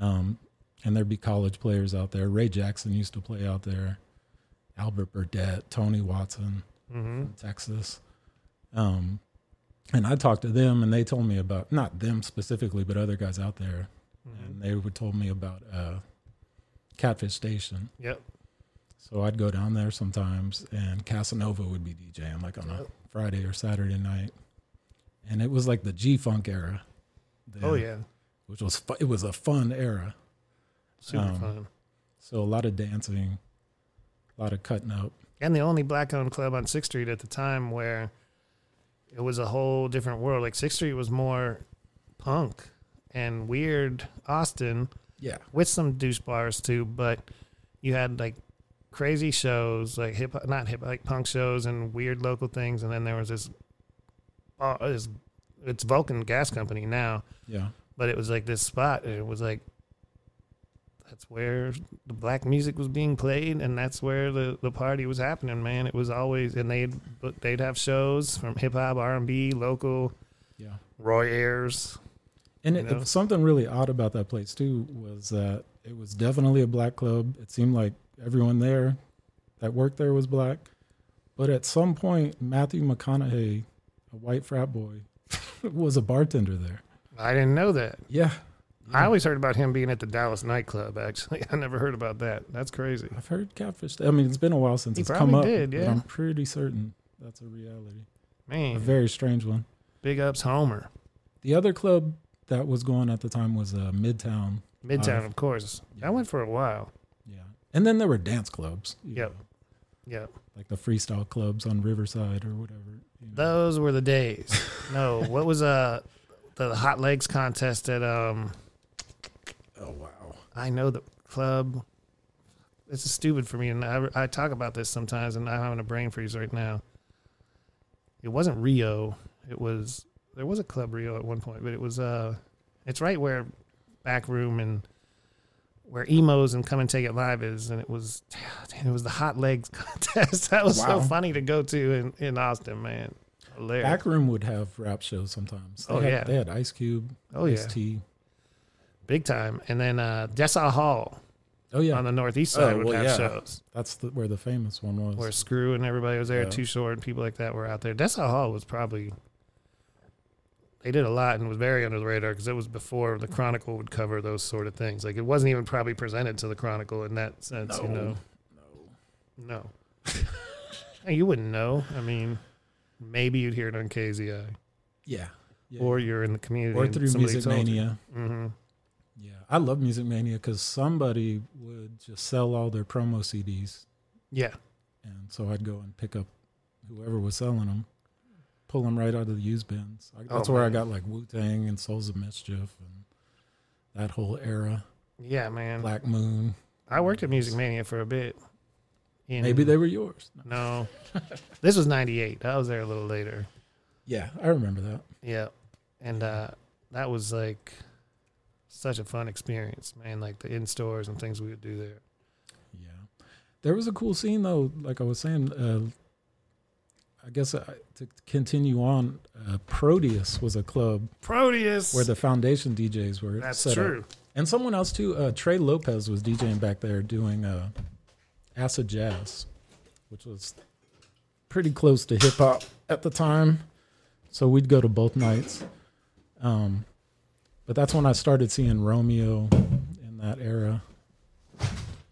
Um, and there'd be college players out there. Ray Jackson used to play out there. Albert Burditt, Tony Watson hmm from Texas. Um, and I talked to them, and they told me about not them specifically, but other guys out there hmm and they would told me about uh, Catfish Station. Yep. So I'd go down there sometimes, and Casanova would be DJing like on a. Friday or Saturday night, and it was like the G Funk era. then, Oh yeah. which was fu- it was a fun era. Super Um, fun. So a lot of dancing, a lot of cutting up. and the only black owned club on Sixth Street at the time where it was a whole different world. Like Sixth Street was more punk and weird Austin Yeah, with some douche bars too, but you had like crazy shows like hip not hip like punk shows and weird local things, and then there was this uh, this it's Vulcan Gas Company now, yeah, but it was like this spot. And it was like that's where the black music was being played, and that's where the, the party was happening. Man, it was always, and they'd they'd have shows from hip hop, R and B, local, yeah. Roy Ayers. And it, something really odd about that place too was that it was definitely a black club. It seemed like everyone there that worked there was black. But at some point, Matthew McConaughey, a white frat boy, was a bartender there. I didn't know that. Yeah, I always heard about him being at the Dallas nightclub. Actually, I never heard about that. That's crazy. I've heard catfish. I mean, it's been a while since He it's come up. did, yeah. I'm pretty certain that's a reality. Man, a very strange one. big ups, Homer. The other club that was going at the time was uh, Midtown. Midtown, Uh, of course. yeah. That went for a while. Yeah, and then there were dance clubs. Yep. know, Yep. like the freestyle clubs on Riverside or whatever. you know. Those were the days. no, what was uh the hot legs contest at um Oh wow. I know the club. This is stupid for me, and I, I talk about this sometimes, and I'm having a brain freeze right now. It wasn't Rio. It was there was a club Rio at one point, but it was uh, it's right where back room and where Emo's and come and take it live is, and it was it was the hot legs contest. that was so funny to go to in in Austin, man. Hilarious. Backroom would have rap shows sometimes. They Oh, had, yeah. they had Ice Cube, oh yeah, T. big time. And then uh, Dessau Hall Oh yeah, on the northeast side Oh, would well, have yeah. shows. that's the, where the famous one was. where Screw and everybody was there, Yeah. Too Short and people like that were out there. Dessau Hall was probably they did a lot and was very under the radar because it was before the Chronicle would cover those sort of things. Like it wasn't even probably presented to the Chronicle in that sense, you know. No, Hey, you wouldn't know. I mean, maybe you'd hear it on KAZI, yeah, yeah. or you're in the community, or through Music. Mania. Mhm. Yeah, I love Music Mania because somebody would just sell all their promo CDs, Yeah, and so I'd go and pick up whoever was selling them, pull them right out of the used bins. I, that's Oh, where I got like Wu Tang and Souls of Mischief and that whole era. yeah, man. Black Moon. I worked at Music Mania for a bit. In- Maybe they were yours. no. this was '98. I was there a little later. Yeah, I remember that. Yeah. And uh, that was like such a fun experience, man. Like the in stores and things we would do there. Yeah, there was a cool scene though. Like I was saying, uh, I guess uh, to continue on, uh, Proteus was a club Proteus. where the Foundation DJs were. That's set up. true. and someone else too. Uh, Trey Lopez was DJing back there doing uh, acid jazz, which was pretty close to hip hop at the time. So we'd go to both nights. Um, but that's when I started seeing Romeo in that era.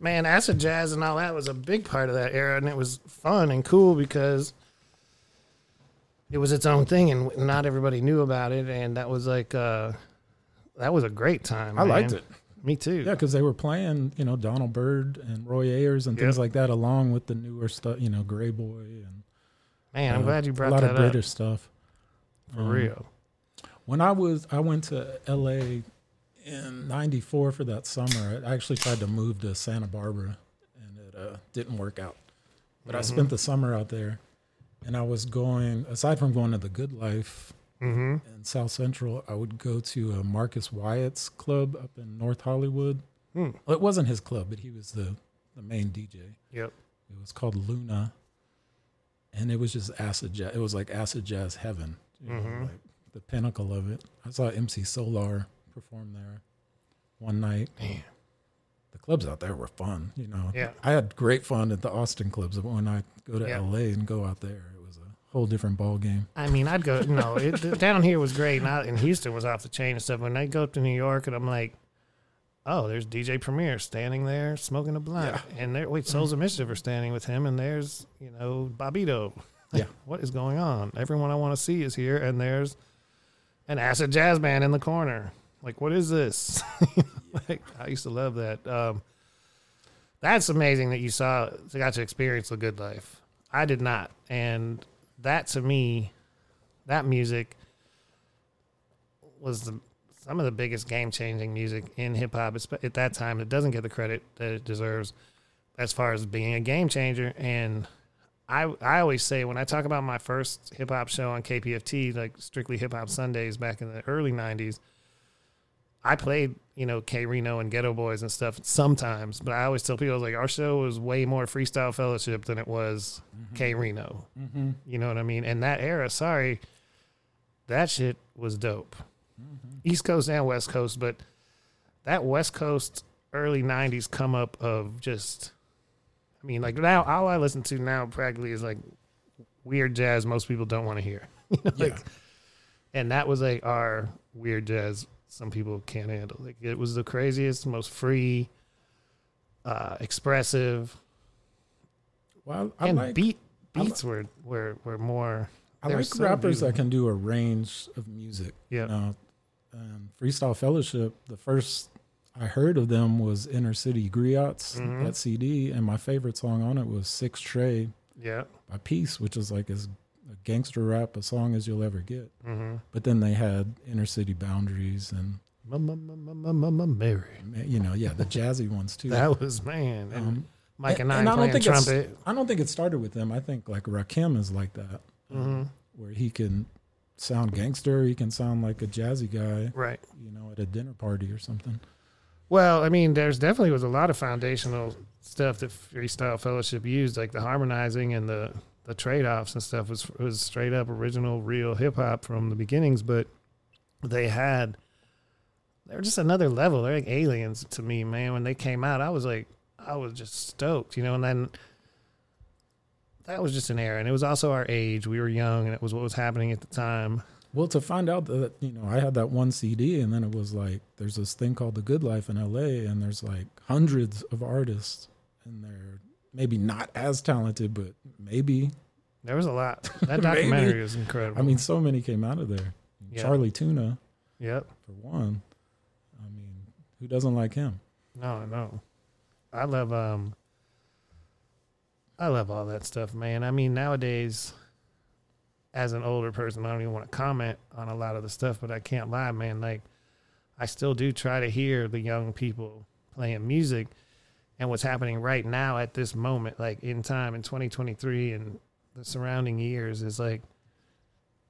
Man, acid jazz and all that was a big part of that era, and it was fun and cool because it was its own thing, and not everybody knew about it. And that was like, uh, that was a great time. I liked it. Me too. Yeah, because they were playing, you know, Donald Byrd and Roy Ayers and things Yep. like that, along with the newer stuff, you know, Greyboy and Man, I'm uh, glad you brought a lot that of up British stuff. for Um, real. When I was, I went to L.A. in '94 for that summer. I actually tried to move to Santa Barbara, and it uh, didn't work out. But I Mhm. spent the summer out there, and I was going. Aside from going to the Good Life Mm-hmm. in South Central, I would go to uh, Marcus Wyatt's club up in North Hollywood. Hmm. Well, it wasn't his club, but he was the the main DJ. Yep. It was called Luna, and it was just acid jazz. It was like acid jazz heaven, you know, like the pinnacle of it. I saw MC Solaar perform there one night. Man. The clubs out there were fun, you know. Yeah. I had great fun at the Austin clubs. When I go to Yeah. LA and go out there, it was a whole different ball game. I mean, I'd go. No, it, down here was great, and, I, and Houston was off the chain and stuff. When I go up to New York, and I'm like, oh, there's DJ Premier standing there smoking a blunt, and there, wait, Souls of Mischief are standing with him, and there's you know Bobbito. Yeah. what is going on? Everyone I want to see is here, and there's an acid jazz band in the corner. Like, what is this? like, I used to love that. Um, that's amazing that you saw, got to experience the good life. I did not, and that to me, that music was the some of the biggest game changing music in hip hop at that time. It doesn't get the credit that it deserves as far as being a game changer. And I I always say when I talk about my first hip hop show on KPFT, like strictly hip hop Sundays back in the early '90s, I played you know K-Rino and Geto Boys and stuff sometimes, but I always tell people like our show was way more freestyle fellowship than it was K-Rino. Mm-hmm. You know what I mean? And that era, sorry, that shit was dope. East Coast and West Coast, but that West Coast early '90s come up of just, I mean, like now all I listen to now practically is like weird jazz most people don't want to hear. You know, Yeah. like, and that was like our weird jazz some people can't handle. Like it was the craziest, most free, uh, expressive, Well, I, I and like beat I beats were were were more. I like so rappers that can do a range of music. Yeah. You know, and Freestyle Fellowship, the first I heard of them was Inner City Griots, Mhm. that CD, and my favorite song on it was Six Tray Yeah. by Peace, which is like as a gangster rap a song as you'll ever get. Mm-hmm. But then they had Inner City Boundaries and Mary. you know, yeah, the jazzy ones too. That was man. And Um, Mike and, and- I and I don't playing think trumpet. I don't think it started with them. I think like Rakim is like that, hmm where he can sound gangster, he can sound like a jazzy guy, Right. you know, at a dinner party or something. Well, I mean, there's definitely was a lot of foundational stuff that Freestyle Fellowship used, like the harmonizing and the the trade offs and stuff was was straight up original, real hip hop from the beginnings. But they had they were just another level. They're like aliens to me, man. When they came out, I was like, I was just stoked, you know. And then that was just an era, and it was also our age. We were young, and it was what was happening at the time. Well, to find out that you know, I had that one CD, and then it was like there's this thing called the Good Life in LA, and there's like hundreds of artists, and they're maybe not as talented, but maybe. There was a lot. That documentary is incredible. I mean, so many came out of there. Yeah. Chali 2na, yep. for one. I mean, who doesn't like him? No, no. I love um I love all that stuff, man. I mean, nowadays as an older person, I don't even want to comment on a lot of the stuff, but I can't lie, man. Like I still do try to hear the young people playing music and what's happening right now at this moment, like in time in 2023 and the surrounding years is like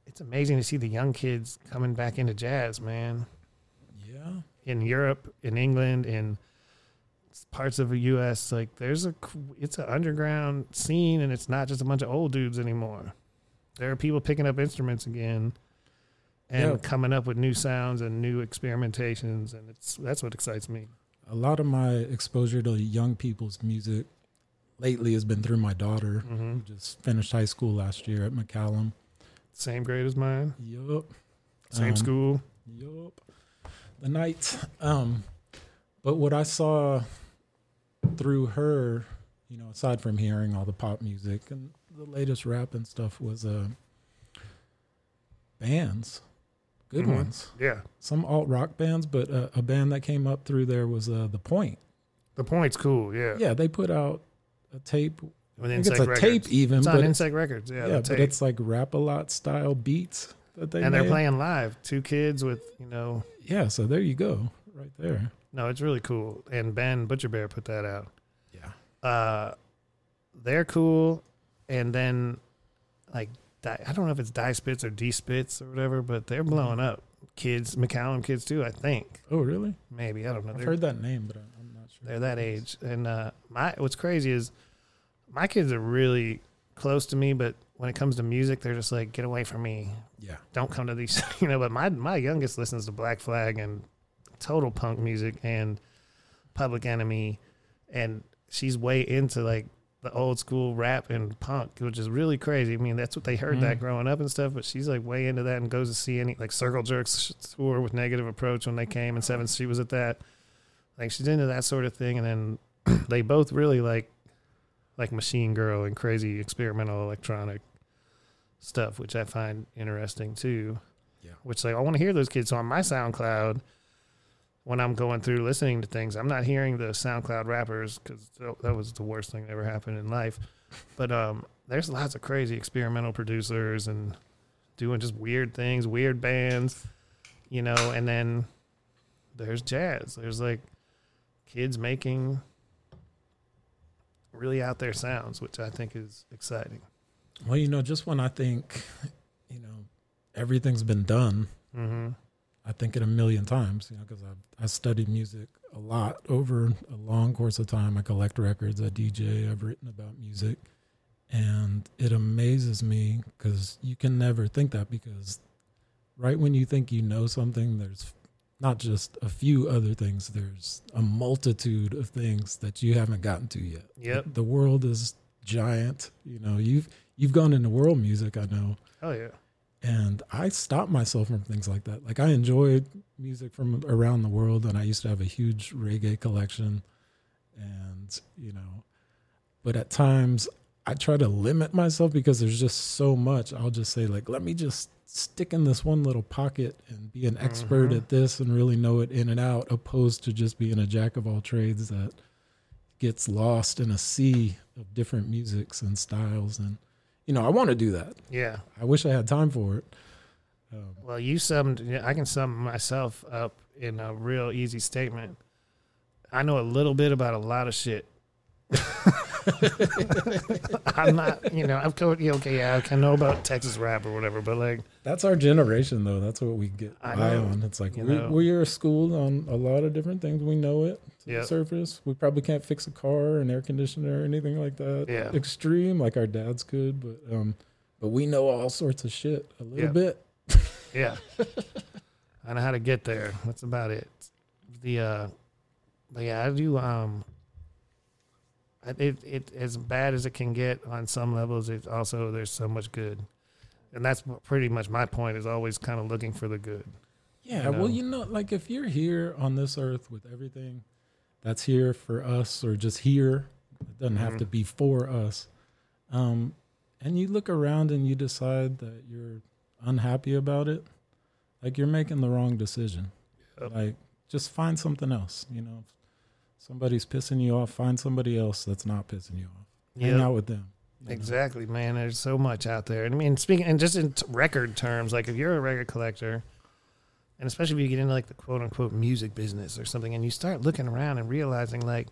it's amazing to see the young kids coming back into jazz, man Yeah. in Europe, in England, in parts of the U.S. Like there's a it's an underground scene, and it's not just a bunch of old dudes anymore. There are people picking up instruments again, and Yeah. coming up with new sounds and new experimentations, and it's that's what excites me. A lot of my exposure to young people's music lately has been through my daughter, hmm who just finished high school last year at McCallum. Same grade as mine, Yup. same Um, school. Yup. The night. Um, but what I saw through her, you know, aside from hearing all the pop music and the latest rap and stuff, was uh, bands, good Mhm. ones. Yeah, Some alt rock bands, but uh, a band that came up through there was uh, The Point. the point's cool. Yeah, Yeah, they put out a tape. with I think it's a Insect tape even, It's but on it's, Insect Records. Yeah, yeah, but tape. it's like rap a lot style beats that they and they're playing live. Two kids with you know. Yeah, so there you go, right there. No, it's really cool. And Ben Butcher Bear put that out. Yeah. uh they're cool and then like Di- i don't know if it's die spits or d spits or whatever but they're blowing up kids mccallum kids too i think Oh, really? maybe i don't know I've they're, heard that name, but I'm not sure. they're that age and uh my what's crazy is my kids are really close to me but when it comes to music they're just like get away from me Yeah. don't come to these you know but my my youngest listens to black flag and total punk music and public enemy and she's way into like the old school rap and punk which is really crazy i mean that's what they heard that Mhm. growing up and stuff but she's like way into that and goes to see any like circle jerks tour with negative approach when they came and seventh street was at that like she's into that sort of thing and then they both really like like machine girl and crazy experimental electronic stuff which i find interesting too Yeah. which like i want to hear those kids so on my soundcloud when i'm going through listening to things i'm not hearing the soundcloud rappers because that was the worst thing that ever happened in life. But um there's lots of crazy experimental producers and doing just weird things weird bands you know and then there's jazz. There's like kids making really out there sounds which i think is exciting. Well, you know, just when I think, you know, everything's been done, mm-hmm. I think it a million times, you know, because I've I studied music a lot over a long course of time. I collect records, I DJ, I've written about music, and it amazes me because you can never think that because right when you think you know something, there's not just a few other things. There's a multitude of things that you haven't gotten to yet. Yep. The world is giant. You know, you've you've gone into world music. I know. Oh yeah. And I stopped myself from things like that. Like I enjoyed music from around the world, and I used to have a huge reggae collection, and you know, but at times I try to limit myself because there's just so much. I'll just say like, let me just stick in this one little pocket and be an expert Mhm. at this and really know it in and out, opposed to just being a jack of all trades that gets lost in a sea of different musics and styles. And you know, I want to do that. Yeah. I wish I had time for it. Um, Well, you summed, I can sum myself up in a real easy statement. I know a little bit about a lot of shit. I'm not, you know, I'm co- yeah, okay. Yeah, I can know about Texas rap or whatever, but like, that's our generation, though. That's what we get I by know, on. It's like we, know. we are schooled on a lot of different things. We know it to Yeah. the surface. We probably can't fix a car, an air conditioner, or anything like that. Yeah. extreme like our dads could, but um, but we know all sorts of shit a little Yeah. bit. yeah, I know how to get there. That's about it. The, uh, but yeah, I do. Um, it it as bad as it can get on some levels. It's also there's so much good, and that's pretty much my point. Is always kind of looking for the good. Yeah, You well, you know, like if you're here on this earth with everything that's here for us, or just here, it doesn't have Mhm. to be for us. Um, and you look around and you decide that you're unhappy about it, like you're making the wrong decision. Yep. Like, just find something else. You know, somebody's pissing you off, find somebody else that's not pissing you off. Hang Yep. out with them. you know? Exactly, man. There's so much out there. And I mean, speaking and just in t- record terms, like if you're a record collector, and especially if you get into like the quote unquote music business or something, and you start looking around and realizing like,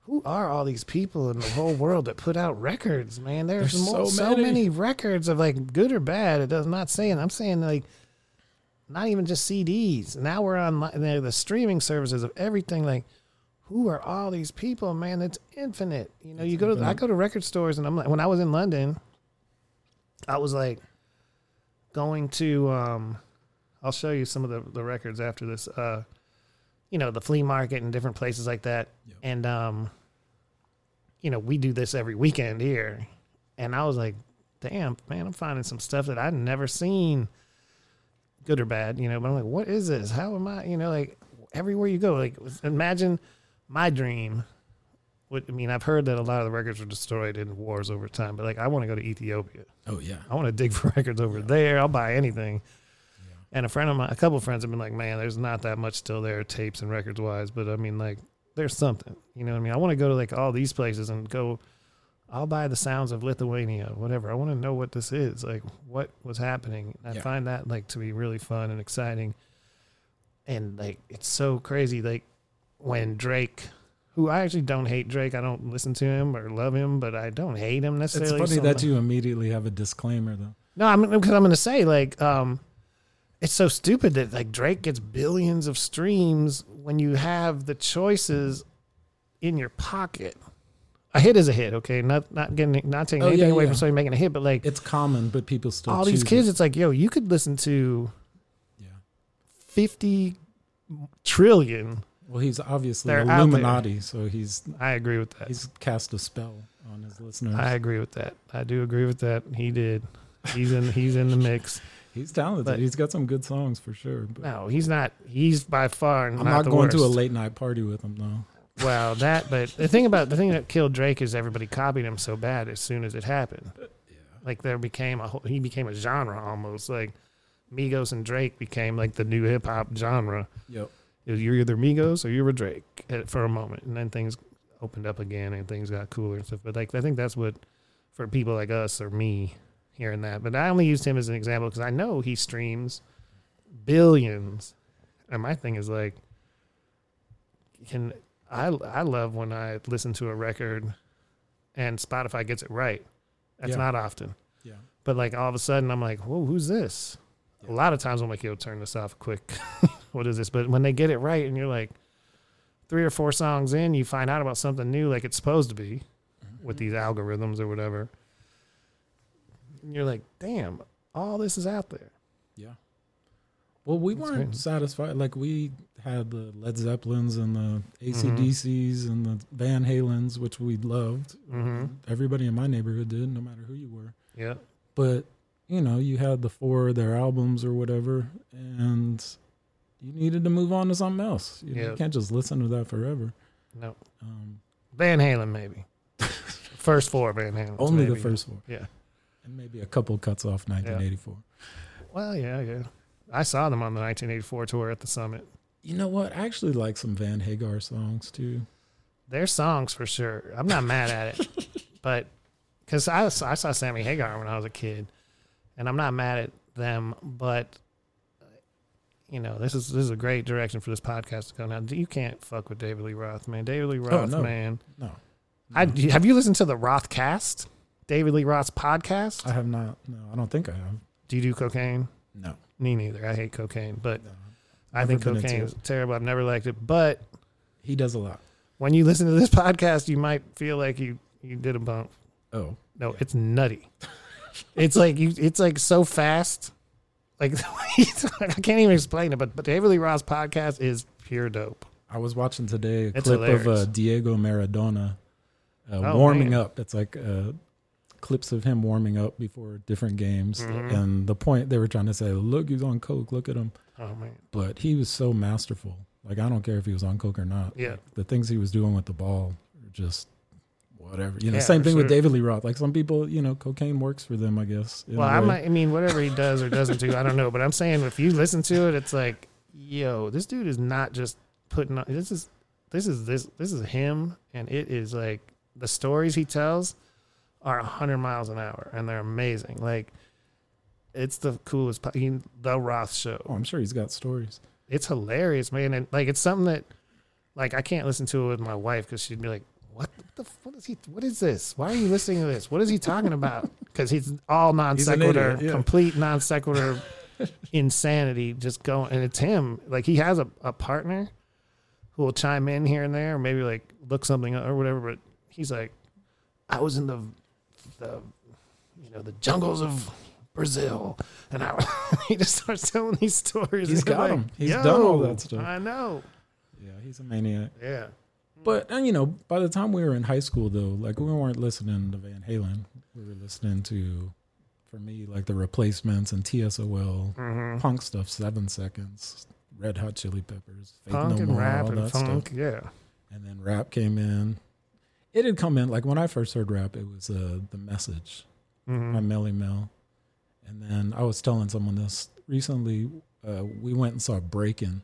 who are all these people in the whole world that put out records, man? There's, There's more, so so, many. many. records of like good or bad. It does not saying. I'm saying like. Not even just CDs. Now we're on the streaming services of everything. Like, who are all these people, man? It's infinite. You know, you go to I go to record stores and I'm like, when I was in London, I was like going to um I'll show you some of the, the records after this. Uh you know, the flea market and different places like that. Yep. And um you know, we do this every weekend here. And I was like, damn, man, I'm finding some stuff that I'd never seen good or bad, you know, but I'm like, what is this? How am I, you know, like everywhere you go, like imagine my dream. Would, I mean, I've heard that a lot of the records were destroyed in wars over time, but like, I want to go to Ethiopia. Oh yeah. I want to dig for records over Yeah. there. I'll buy anything. Yeah. And a friend of mine, a couple of friends have been like, man, there's not that much still there, tapes and records wise. But I mean, like, there's something. You know what I mean? I want to go to like all these places and go. I'll buy the sounds of Lithuania, whatever. I want to know what this is, like what was happening. I Yeah. find that like to be really fun and exciting. And like, it's so crazy. Like when Drake, who I actually don't hate Drake, I don't listen to him or love him, but I don't hate him necessarily. It's funny so, that you immediately have a disclaimer though. no, I'm because I'm going to say like um, it's so stupid that like Drake gets billions of streams when you have the choices in your pocket. A hit is a hit, okay. Not not getting not taking Oh, anything yeah, away yeah. from somebody making a hit, but like It's common, but people still all these kids, It. it's like yo, you could listen to Yeah. fifty trillion. Well, he's obviously They're. Illuminati, so he's I agree with that. he's cast a spell on his listeners. I agree with that. I do agree with that. He did. He's in. He's in the mix. he's talented. but- he's got some good songs for sure. But No, he's not. He's by far I'm not, not going to a late night party with him though. Well, that, but the thing about the thing that killed Drake is everybody copied him so bad as soon as it happened. Like there became a whole, he became a genre almost. Like Migos and Drake became like the new hip hop genre. Yep. You're either Migos or you were Drake for a moment, and then things opened up again and things got cooler and stuff. But like I think that's what for people like us or me hearing that. But I only used him as an example because I know he streams billions, and my thing is like, can I I love when I listen to a record and Spotify gets it right. That's Yeah. not often. Yeah. But like all of a sudden, I'm like, whoa, who's this? Yeah. A lot of times I'm like, yo, turn this off quick. what is this? But when they get it right and you're like three or four songs in, you find out about something new like it's supposed to be with these algorithms or whatever. And you're like, damn, all this is out there. Yeah. Well, we That's weren't great. satisfied. Like we had the Led Zeppelins and the Mm-hmm. ACDCs and the Van Halens, which we loved. Mm-hmm. Everybody in my neighborhood did, no matter who you were. Yeah. But you know, you had the four of their albums or whatever, and you needed to move on to something else. You, know, Yeah. you can't just listen to that forever. No. Um, Van Halen, maybe. First four Van Halen. only maybe. the first four, Yeah. and maybe a couple cuts off 1984. Well, yeah, yeah. I saw them on the 1984 tour at the Summit. You know what? I actually like some Van Hagar songs too. Their songs for sure. I'm not mad at it, but because I, I saw Sammy Hagar when I was a kid, and I'm not mad at them, but you know this is this is a great direction for this podcast to go now. You can't fuck with David Lee Roth, man. David Lee oh, Roth, no. man. No, I have you listened to the Roth cast? David Lee Roth's podcast. I have not. No, I don't think I have. Do you do cocaine? No, Me neither. I hate cocaine, but no. I think cocaine is terrible. I've never liked it, but He does a lot. when you listen to this podcast, you might feel like you you did a bump. Oh, No, it's nutty. it's like you. It's like so fast. Like I can't even explain it. But but David Lee Roth's podcast is pure dope. I was watching today a It's clip of uh, Diego Maradona uh, Oh, warming man. up. It's like uh, clips of him warming up before different games, Mhm. and the point they were trying to say, "Look, he's on coke. Look at him." Oh man, But he was so masterful. Like I don't care if he was on coke or not. yeah, The things he was doing with the ball are just whatever. You know, Yeah, same thing with. David Lee Roth. Like some people, you know, cocaine works for them. I guess. Well, I might. I mean, whatever he does or doesn't do, I don't know. But I'm saying if you listen to it, it's like, yo, this dude is not just putting on. This is this is this this is him, and it is like the stories he tells are hundred miles an hour, and they're amazing. Like, it's the coolest. The Roth Show. Oh, I'm sure he's got stories. It's hilarious, man, and like it's something that, like, I can't listen to it with my wife because she'd be like. What the what is he what is this? Why are you listening to this? What is he talking about? Because he's all non sequitur, yeah. complete non sequitur insanity just going and it's him. Like he has a, a partner who will chime in here and there, or maybe like look something up or whatever, but he's like, I was in the the you know, the jungles of Brazil and I he just starts telling these stories. He's got like, 'em. He's done all that stuff." I know. Yeah, he's a maniac. Yeah. But and you know, by the time we were in high school, though, like we weren't listening to Van Halen. We were listening to, for me, like the Replacements and TSOL, Mm-hmm. punk stuff, Seven Seconds, Red Hot Chili Peppers, Faith Punk No and More, rap all and that funk. stuff. Yeah. And then rap came in. It had come in like when I first heard rap. It was uh, the Message Mhm. by Melle Mel, and then I was telling someone this recently. Uh, we went and saw Breakin'.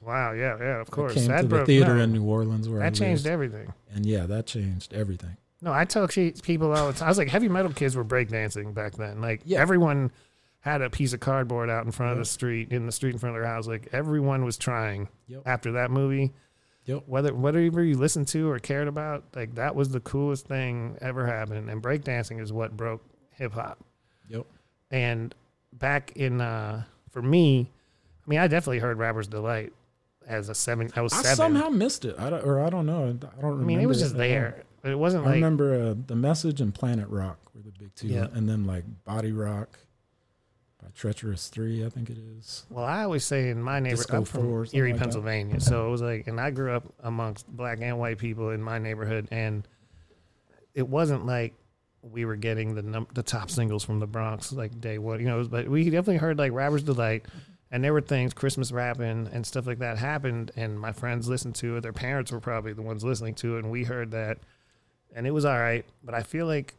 Wow. Yeah. Yeah. Of course. It came That to the theater no, in New Orleans where I that changed lived. everything. and yeah, that changed everything. No, I tell people all the time. I was like, heavy metal kids were breakdancing back then. Like Yeah. everyone had a piece of cardboard out in front of the street, in the street in front of their house. Like everyone was trying. Yep. After that movie, Yep. whether whatever you listened to or cared about, like that was the coolest thing ever happened. And breakdancing is what broke hip hop. Yep. And back in uh for me, I mean, I definitely heard Rapper's Delight as a seven. I was I seven. somehow missed it. I don't, or I don't know. I don't. Remember I mean, it was just there. But it wasn't I like remember uh, the message and Planet Rock were the big two, Yeah. and then like Body Rock by Treacherous Three, I think it is. Well, I always say in my neighborhood, I'm from Erie, like that. Pennsylvania. So it was like, and I grew up amongst black and white people in my neighborhood, and it wasn't like we were getting the num- the top singles from the Bronx like day one, you know. But we definitely heard like Rapper's Delight, and there were things Christmas rapping and stuff like that happened, and my friends listened to it. Their parents were probably the ones listening to it, and we heard that, and it was all right. But I feel like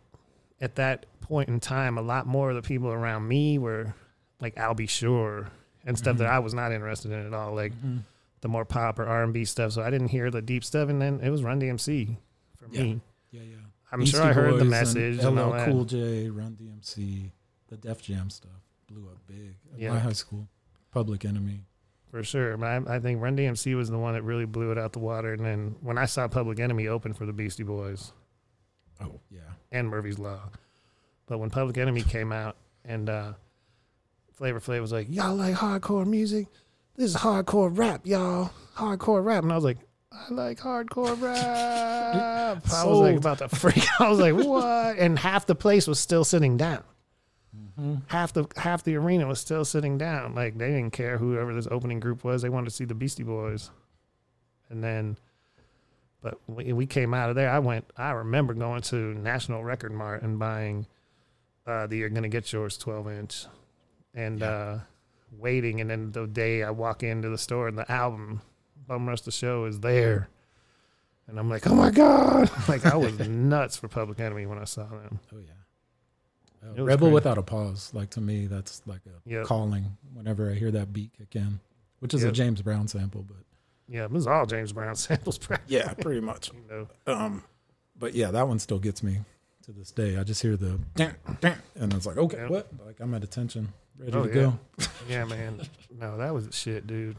at that point in time, a lot more of the people around me were like Al B. Sure and stuff that Mhm. I was not interested in at all, like Mhm. the more pop or R and B stuff. So I didn't hear the deep stuff, and then it was Run DMC for Yeah. me. Yeah, yeah. I'm sure I heard the message and LL. Cool J, Run DMC, the Def Jam stuff blew up big at Yeah. my high school. Public Enemy. for sure. But I, I think Run DMC was the one that really blew it out the water. And then when I saw Public Enemy open for the Beastie Boys Oh yeah. and Murphy's Law, but when Public Enemy came out and uh, Flavor Flav was like, "Y'all like hardcore music? This is hardcore rap, y'all. Hardcore rap." And I was like. I like hardcore rap. I was like about to freak. I was like, what? And half the place was still sitting down. Half the half the arena was still sitting down. Like they didn't care whoever this opening group was. They wanted to see the Beastie Boys. And then, but we, we came out of there. I went. I remember going to National Record Mart and buying uh, the "You're Gonna Get Yours" 12 inch, and Yeah. uh, waiting. And then the day I walk into the store and the album "Bum Rush the Show" is there. And I'm like, oh my god! Like I was nuts for Public Enemy when I saw them. Oh yeah. Rebel great. without a pause. Like to me, that's like a Yep. calling. Whenever I hear that beat kick in, which is a James Brown sample, but Yeah, it was all James Brown samples, practically, yeah, pretty much. you know. Um, but yeah, that one still gets me to this day. I just hear the dun, dun, and it's like, okay, Yep. what? Like I'm at attention, ready Oh, to yeah. go. Yeah, man. No, that was shit, dude.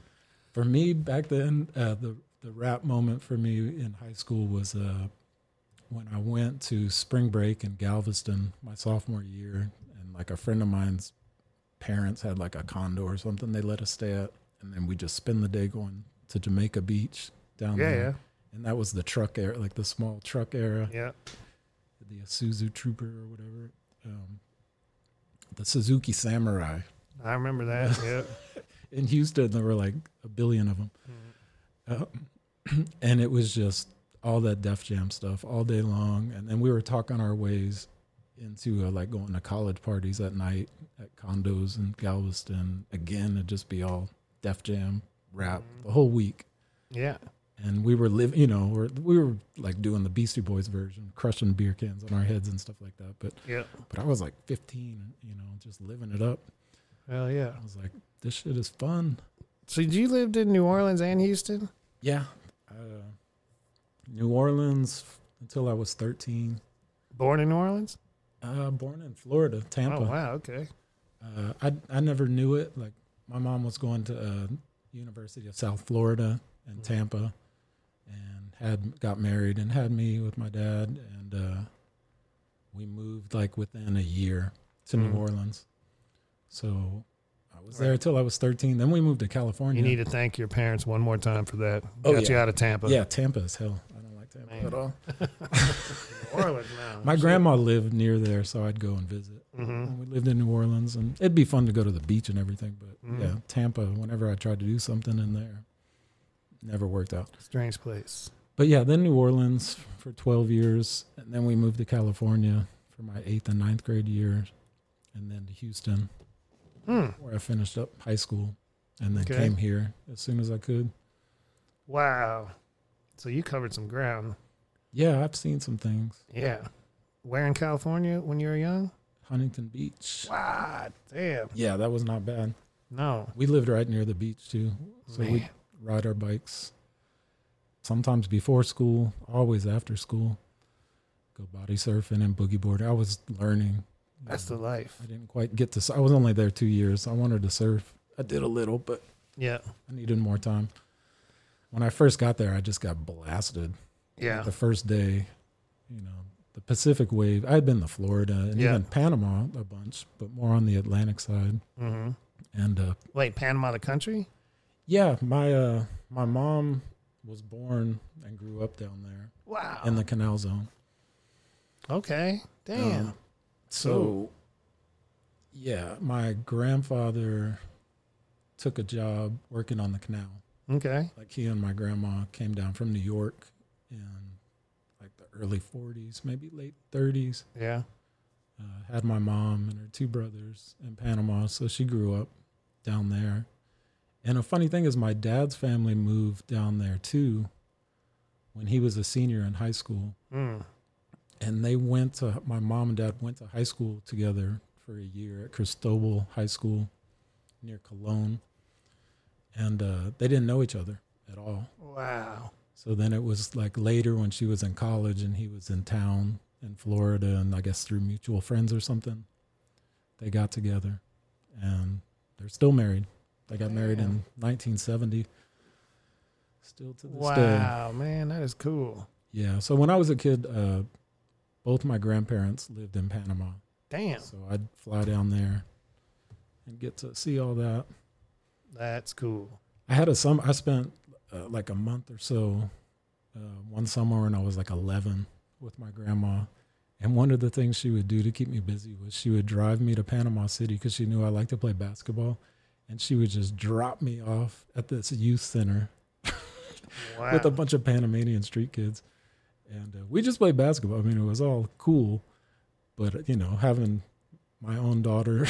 For me back then, uh, the the rap moment for me in high school was uh, when I went to spring break in Galveston my sophomore year, and like a friend of mine's parents had like a condo or something they let us stay at, and then we just spend the day going to Jamaica Beach down Yeah, there. yeah, And that was the truck era, like the small truck era. yeah. the Isuzu Trooper or whatever, um, the Suzuki Samurai. I remember that. Yeah. In Houston, there were like a billion of them, uh, and it was just all that Def Jam stuff all day long. And then we were talking our ways into uh, like going to college parties at night at condos in Galveston. Again, it'd just be all Def Jam rap the whole week. Yeah. and we were living, you know, we're, we were like doing the Beastie Boys version, crushing beer cans on our heads and stuff like that. But Yeah. but I was like 15, you know, just living it up. Hell yeah. I was like, this shit is fun. So you lived in New Orleans and Houston? Yeah. Uh, New Orleans until I was 13. Born in New Orleans? Uh, born in Florida, Tampa. Oh wow, okay. Uh, I I never knew it. Like my mom was going to uh, University of South Florida in Mhm. Tampa, and had got married and had me with my dad, and uh, we moved like within a year to Mhm. New Orleans. So I was Right. there until I was thirteen. Then we moved to California. You need to thank your parents one more time for that. Oh, Got you out of Tampa. yeah, Tampa is hell. Man. at all. New Orleans now. My grandma lived near there, so I'd go and visit. hmm we lived in New Orleans, and it'd be fun to go to the beach and everything. But Mhm. yeah, Tampa. Whenever I tried to do something in there, never worked out. Strange place. But yeah, then New Orleans for twelve years, and then we moved to California for my eighth and ninth grade years, and then to Houston, Hmm. where I finished up high school, and then Okay. came here as soon as I could. Wow. So you covered some ground. Yeah, I've seen some things. Yeah. Where in California when you were young? Huntington Beach. Wow. Damn. Yeah, that was not bad. No. We lived right near the beach too, so we ride our bikes. Sometimes before school, always after school. Go body surfing and boogie board. I was learning. That's know. the um, life. I didn't quite get to. I was only there two years. I wanted to surf. I did a little, but Yeah. I needed more time. When I first got there, I just got blasted. Yeah. The first day, you know, the Pacific wave. I had been to Florida and Yeah. even Panama a bunch, but more on the Atlantic side. hmm And uh, Wait, Panama the country? yeah, my uh, my mom was born and grew up down there Wow. in the Canal Zone. okay. Damn. Um, so, yeah, my grandfather took a job working on the canal. Okay. Like he and my grandma came down from New York in like the early 40s, maybe late 30s. Yeah. Uh, had my mom and her two brothers in Panama, so she grew up down there. And a funny thing is, my dad's family moved down there too when he was a senior in high school. Mm. and they went to my mom and dad went to high school together for a year at Cristobal High School near Colón, and uh, they didn't know each other at all. Wow. So then it was like later when she was in college and he was in town in Florida, and I guess through mutual friends or something, they got together, and they're still married. They got married in 1970. Still to this day. Wow, man, that is cool. Yeah. So when I was a kid, uh, both my grandparents lived in Panama. Damn. So I'd fly down there and get to see all that. That's cool. I had a sum. I spent uh, like a month or so uh, one summer when I was like 11 with my grandma, And one of the things she would do to keep me busy was she would drive me to Panama City because she knew I liked to play basketball. And she would just drop me off at this youth center Wow. with a bunch of Panamanian street kids. And uh, we just played basketball. I mean, it was all cool. But, you know, having my own daughter,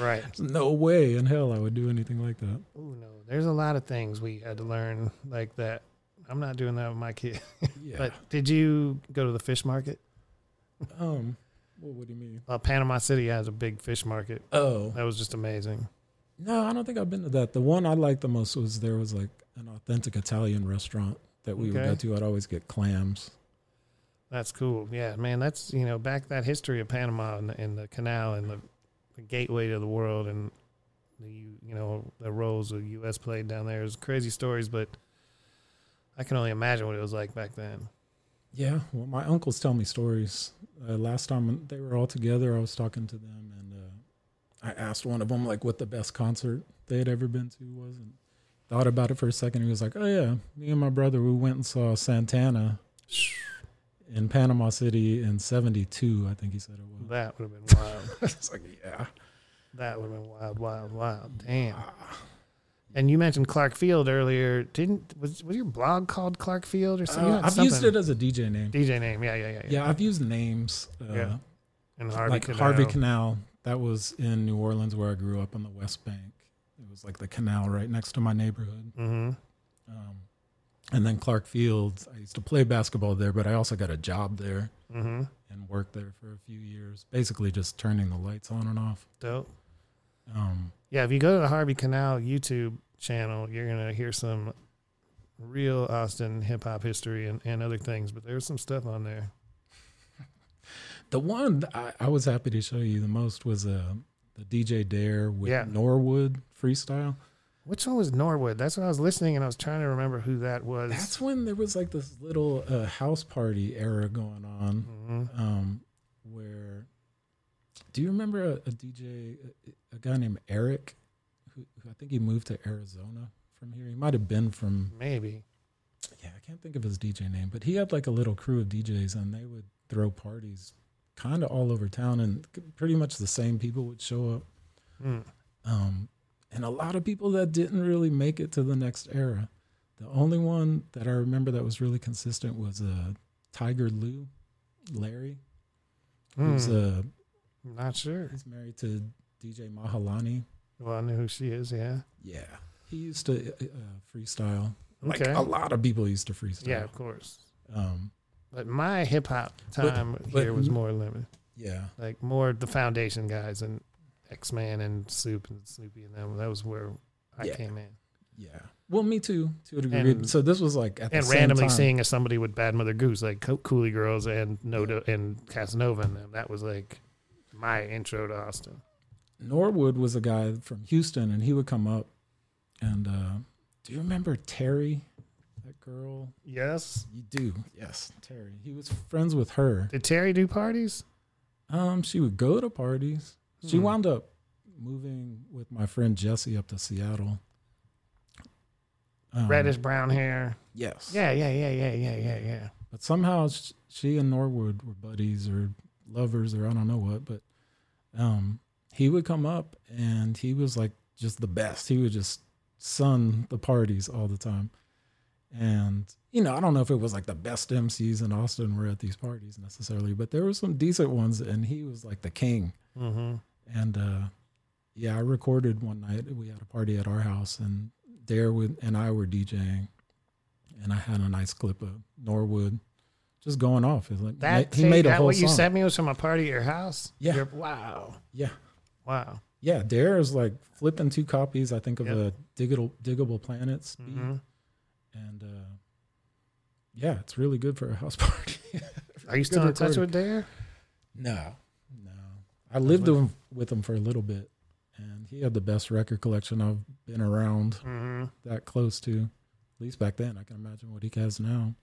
right. no way in hell I would do anything like that. Oh no. There's a lot of things we had to learn like that. I'm not doing that with my kid. Yeah. But did you go to the fish market? um, well, what do you mean? Uh, Panama City has a big fish market. Oh, That was just amazing. No, I don't think I've been to that. The one I liked the most was there was like an authentic Italian restaurant that we would go to. I'd always get clams. That's cool. Yeah, man. That's you know back that history of Panama and the, and the canal and the, the gateway to the world and the you you know the roles the U.S. played down there is crazy stories, but I can only imagine what it was like back then. Yeah, well, my uncles tell me stories. Uh, last time they were all together, I was talking to them, and uh, I asked one of them like what the best concert they had ever been to was, and thought about it for a second. He was like, "Oh yeah, me and my brother we went and saw Santana in Panama City in '72. I think he said it was." That would have been wild. it's like, yeah. that would have been wild, wild, wild. Damn. And you mentioned Clark Field earlier. Didn't was was your blog called Clark Field or something? Uh, I've used it as a DJ name. DJ name. Yeah, yeah, yeah, yeah. Yeah, I've used names. Uh, Yeah. And Harvey like Canal. Harvey Canal. That was in New Orleans where I grew up on the West Bank. It was like the canal right next to my neighborhood. Mm-hmm. Um, and then Clark Fields. I used to play basketball there, but I also got a job there Mm-hmm. and worked there for a few years, basically just turning the lights on and off. Dope. Um, Yeah, if you go to the Harvey Canal YouTube channel, you're gonna hear some real Austin hip hop history and, and other things. But there's some stuff on there. the one I, I was happy to show you the most was uh, the DJ Dare with Yeah. Norwood freestyle. Which one was Norwood? That's what I was listening, and I was trying to remember who that was. That's when there was like this little uh, house party era going on. Mhm. um, where do you remember a, a DJ, a, a guy named Eric, who, who I think he moved to Arizona from here. He might have been from maybe. yeah, I can't think of his DJ name, but he had like a little crew of DJs, and they would throw parties kind of all over town, and pretty much the same people would show up. Mm. Um, and a lot of people that didn't really make it to the next era. The only one that I remember that was really consistent was uh, Tiger Lou, Larry. Who's Mm. uh, Not sure. he's married to DJ Mahalani. Well, I know who she is. Yeah. Yeah, he used to uh, freestyle. Like Okay. a lot of people used to freestyle. Yeah, of course. Um, But my hip hop But- time but- here was more limited. yeah. Like more the foundation guys and X Man and Soup and Snoopy and them. That was where I Yeah. came in. Yeah. Well, me too, to a degree. And- so this was like at and same randomly time. seeing as somebody with Bad Mutha Goose, like Co- Cooley Girls and Noda and Casanova, and them. That was like my intro to Austin. Norwood was a guy from Houston, and he would come up. And uh, do you remember Terry, that girl? Yes. You do, yes, Terry. He was friends with her. Did Terry do parties? Um, she would go to parties. She Hmm. wound up moving with my friend Jesse up to Seattle. Um, Reddish brown hair. Yes. Yeah, yeah, yeah, yeah, yeah, yeah, yeah. But somehow she and Norwood were buddies or lovers or I don't know what. But um, he would come up and he was like just the best. He would just sun the parties all the time. And, you know, I don't know if it was like the best MCs in Austin were at these parties necessarily, but there were some decent ones and he was like the king. Mm-hmm. And uh, yeah, I recorded one night. We had a party at our house, and Dare with, and I were DJing, and I had a nice clip of Norwood just going off. It's like That he made a that whole what you song. sent me was from a party at your house. Yeah. You're- wow, Yeah, wow. yeah. Dare is like flipping two copies. I think of Yep. a digital Digable Planets, beat. hmm and uh, yeah, it's really good for a house party. Are you still in touch with Dare? No. I lived with him, with him for a little bit, and he had the best record collection I've been around Mm-hmm. that close to. At least back then, I can imagine what he has now.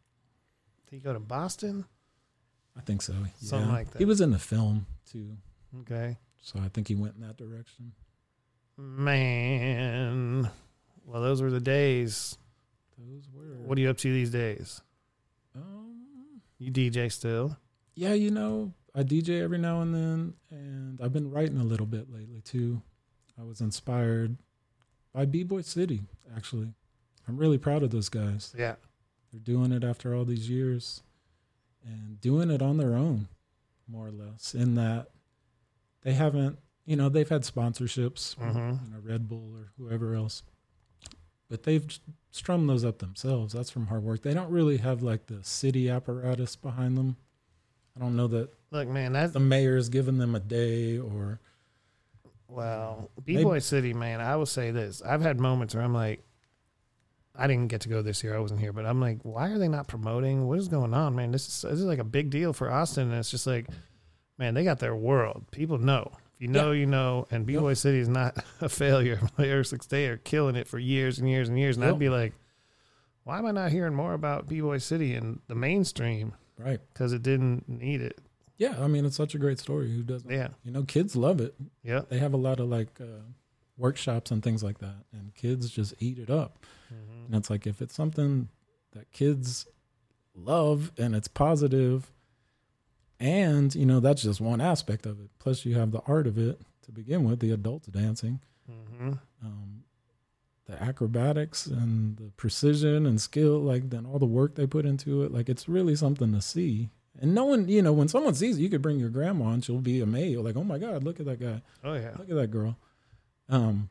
Did he go to Boston? I think so. Yeah. Something like that. He was in the film too, Okay. so I think he went in that direction. Man. Well, those were the days. Those were. What are you up to these days? Um, You DJ still? yeah, you know, I DJ every now and then, and I've been writing a little bit lately too. I was inspired by B Boy City, actually. I'm really proud of those guys. Yeah. They're doing it after all these years and doing it on their own, more or less, in that they haven't, you know, they've had sponsorships, Mhm. you know, Red Bull or whoever else, but they've strummed those up themselves. That's from hard work. They don't really have like the city apparatus behind them. I don't know that Look, man, that's the mayor's giving them a day or Well, B Boy City, man, I will say this. I've had moments where I'm like, I didn't get to go this year. I wasn't here, but I'm like, why are they not promoting? What is going on, man? This is this is like a big deal for Austin, and it's just like, man, they got their world. People know. If you know, you know. And B Boy City is not a failure. Players like they are killing it for years and years and years. And Yep. I'd be like, why am I not hearing more about B Boy City in the mainstream? right. Because it didn't need it. Yeah, I mean it's such a great story. Who doesn't? Yeah. You know, kids love it. Yeah, They have a lot of like uh, workshops and things like that, and kids just eat it up. And it's like if it's something that kids love and it's positive, and you know that's just one aspect of it. Plus, you have the art of it to begin with, the adults dancing, hmm um, the acrobatics and the precision and skill, like then all the work they put into it. Like it's really something to see. And no one, you know, when someone sees it, you could bring your grandma and she'll be amazed, like, "Oh my God, look at that guy." Oh yeah. Look at that girl. Um,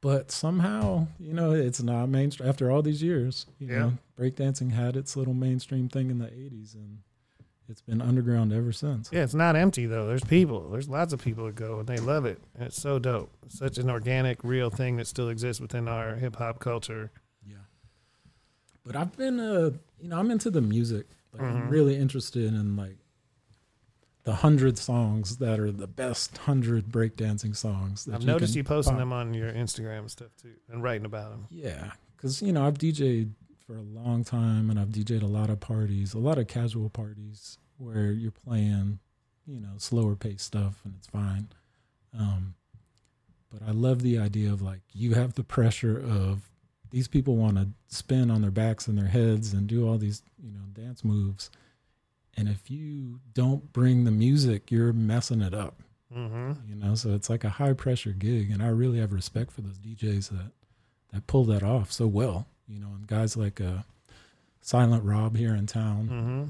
but somehow, you know, it's not mainstream after all these years. You Yeah. know, breakdancing had its little mainstream thing in the '80s, and it's been underground ever since. Yeah, it's not empty though. There's people. There's lots of people that go and they love it. And it's so dope. It's such an organic, real thing that still exists within our hip hop culture. Yeah. But I've been, uh, you know, I'm into the music. Like, I'm Mhm. really interested in like the hundred songs that are the best hundred breakdancing songs. That I've noticed you posting pop. them on your Instagram and stuff too, and writing about them. Yeah, because you know I've DJed for a long time, and I've DJed a lot of parties, a lot of casual parties where you're playing, you know, slower paced stuff, and it's fine. Um, but I love the idea of like you have the pressure of these people want to spin on their backs and their heads and do all these you know dance moves, and if you don't bring the music, you're messing it up. Mm-hmm. you know so it's like a high pressure gig. And i really have respect for those djs that that pull that off so well you know and guys like uh silent rob here in town. Mm-hmm.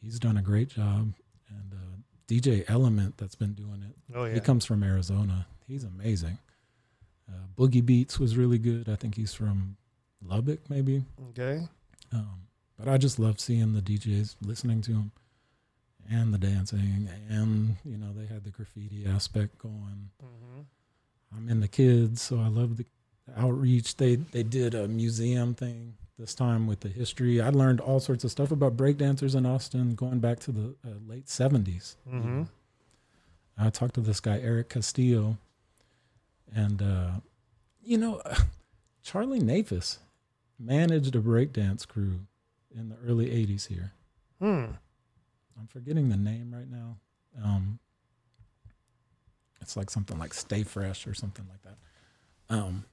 he's done a great job. And uh dj element that's been doing it. Oh yeah. he comes from arizona. He's amazing uh, boogie beats was really good i think he's from lubbock maybe okay. um, but I just love seeing the DJs, listening to them, and the dancing, and you know they had the graffiti aspect going. Mm-hmm. I'm into kids, so I love the outreach. They they did a museum thing this time with the history. I learned all sorts of stuff about breakdancers in Austin going back to the uh, late 70s. Mm-hmm. I talked to this guy Eric Castillo, and uh, you know Charlie Nafis managed a breakdance crew in the early 80s here. Hmm. I'm forgetting the name right now. Um, it's like something like Stay Fresh or something like that. Um,